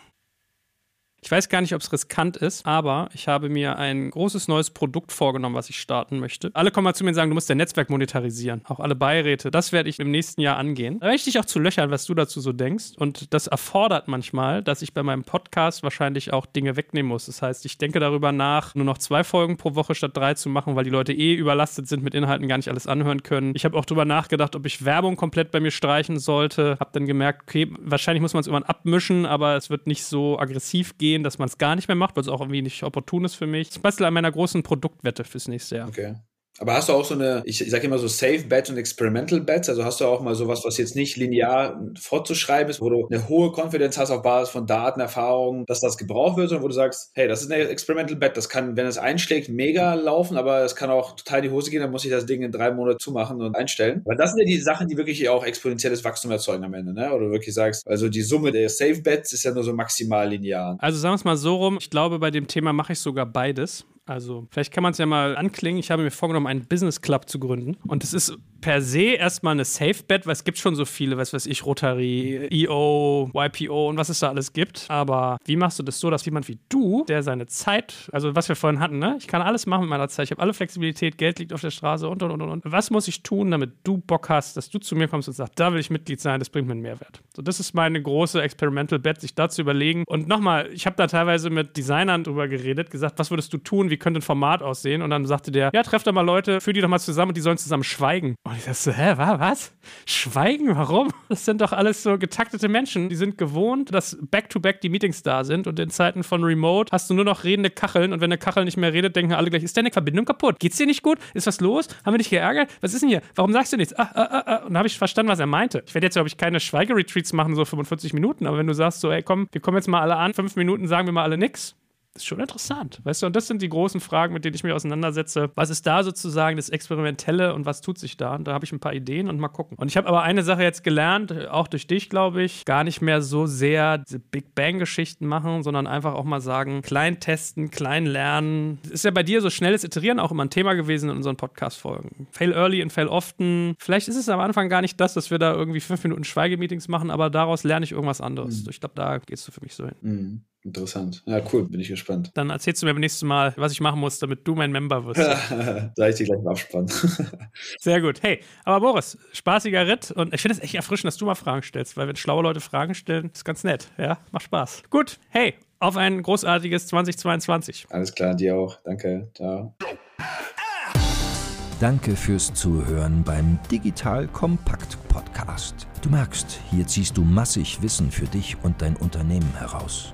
Ich weiß gar nicht, ob es riskant ist, aber ich habe mir ein großes neues Produkt vorgenommen, was ich starten möchte. Alle kommen mal zu mir und sagen, du musst dein Netzwerk monetarisieren. Auch alle Beiräte. Das werde ich im nächsten Jahr angehen. Da werde ich auch zu löchern, was du dazu so denkst. Und das erfordert manchmal, dass ich bei meinem Podcast wahrscheinlich auch Dinge wegnehmen muss. Das heißt, ich denke darüber nach, nur noch zwei Folgen pro Woche statt drei zu machen, weil die Leute eh überlastet sind mit Inhalten, gar nicht alles anhören können. Ich habe auch darüber nachgedacht, ob ich Werbung komplett bei mir streichen sollte. Habe dann gemerkt, okay, wahrscheinlich muss man es irgendwann abmischen, aber es wird nicht so aggressiv gehen gehen, dass man es gar nicht mehr macht, weil es auch irgendwie nicht opportun ist für mich. Ein bisschen an meiner großen Produktwette fürs nächste Jahr. Okay. Aber hast du auch so eine, ich, ich sage immer so Safe Bets und Experimental Bets, also hast du auch mal sowas, was jetzt nicht linear fortzuschreiben ist, wo du eine hohe Konfidenz hast auf Basis von Daten, Erfahrungen, dass das gebraucht wird, sondern wo du sagst, hey, das ist eine Experimental Bet, das kann, wenn es einschlägt, mega laufen, aber es kann auch total in die Hose gehen, dann muss ich das Ding in drei Monaten zumachen und einstellen. Weil das sind ja die Sachen, die wirklich auch exponentielles Wachstum erzeugen am Ende, ne? Oder du wirklich sagst, also die Summe der Safe Bets ist ja nur so maximal linear. Also sagen wir es mal so rum, ich glaube, bei dem Thema mache ich sogar beides. Also, vielleicht kann man es ja mal anklingen. Ich habe mir vorgenommen, einen Business Club zu gründen. Und es ist per se erstmal eine Safe Bet, weil es gibt schon so viele, was weiß ich, Rotary, EO, YPO und was es da alles gibt. Aber wie machst du das so, dass jemand wie du, der seine Zeit, also was wir vorhin hatten, ne? Ich kann alles machen mit meiner Zeit. Ich habe alle Flexibilität, Geld liegt auf der Straße und und und und. Was muss ich tun, damit du Bock hast, dass du zu mir kommst und sagst, da will ich Mitglied sein, das bringt mir einen Mehrwert. So, das ist meine große Experimental Bet, sich da zu überlegen. Und nochmal, ich habe da teilweise mit Designern drüber geredet, gesagt, was würdest du tun, wie könnte ein Format aussehen? Und dann sagte der, ja, treff da mal Leute, führ die doch mal zusammen und die sollen zusammen schweigen. Und ich dachte so, hä, was? Schweigen? Warum? Das sind doch alles so getaktete Menschen. Die sind gewohnt, dass back-to-back -back die Meetings da sind und in Zeiten von Remote hast du nur noch redende Kacheln und wenn eine Kachel nicht mehr redet, denken alle gleich, ist deine Verbindung kaputt? Geht's dir nicht gut? Ist was los? Haben wir dich geärgert? Was ist denn hier? Warum sagst du nichts? Ah, ah, ah, ah. Und dann habe ich verstanden, was er meinte. Ich werde jetzt, glaube ich, keine Schweigeretreats machen, so 45 Minuten, aber wenn du sagst so, ey, komm, wir kommen jetzt mal alle an, fünf Minuten sagen wir mal alle nix, ist schon interessant. Weißt du, und das sind die großen Fragen, mit denen ich mich auseinandersetze. Was ist da sozusagen das Experimentelle und was tut sich da? Und da habe ich ein paar Ideen und mal gucken. Und ich habe aber eine Sache jetzt gelernt, auch durch dich, glaube ich, gar nicht mehr so sehr diese Big Bang-Geschichten machen, sondern einfach auch mal sagen, klein testen, klein lernen. Ist ja bei dir so schnelles Iterieren auch immer ein Thema gewesen in unseren Podcast-Folgen. Fail early und fail often. Vielleicht ist es am Anfang gar nicht das, dass wir da irgendwie fünf Minuten Schweigemeetings machen, aber daraus lerne ich irgendwas anderes. Mhm. Ich glaube, da gehst du für mich so hin. Mhm. Interessant. Ja, cool, bin ich gespannt. Dann erzählst du mir beim nächsten Mal, was ich machen muss, damit du mein Member wirst. Sag ich dir gleich im Abspann. Sehr gut. Hey, aber Boris, spaßiger Ritt und ich finde es echt erfrischend, dass du mal Fragen stellst, weil wenn schlaue Leute Fragen stellen, ist ganz nett. Ja, macht Spaß. Gut, hey, auf ein großartiges 2022. Alles klar, dir auch. Danke. Ciao. Danke fürs Zuhören beim Digital Kompakt Podcast. Du merkst, hier ziehst du massig Wissen für dich und dein Unternehmen heraus.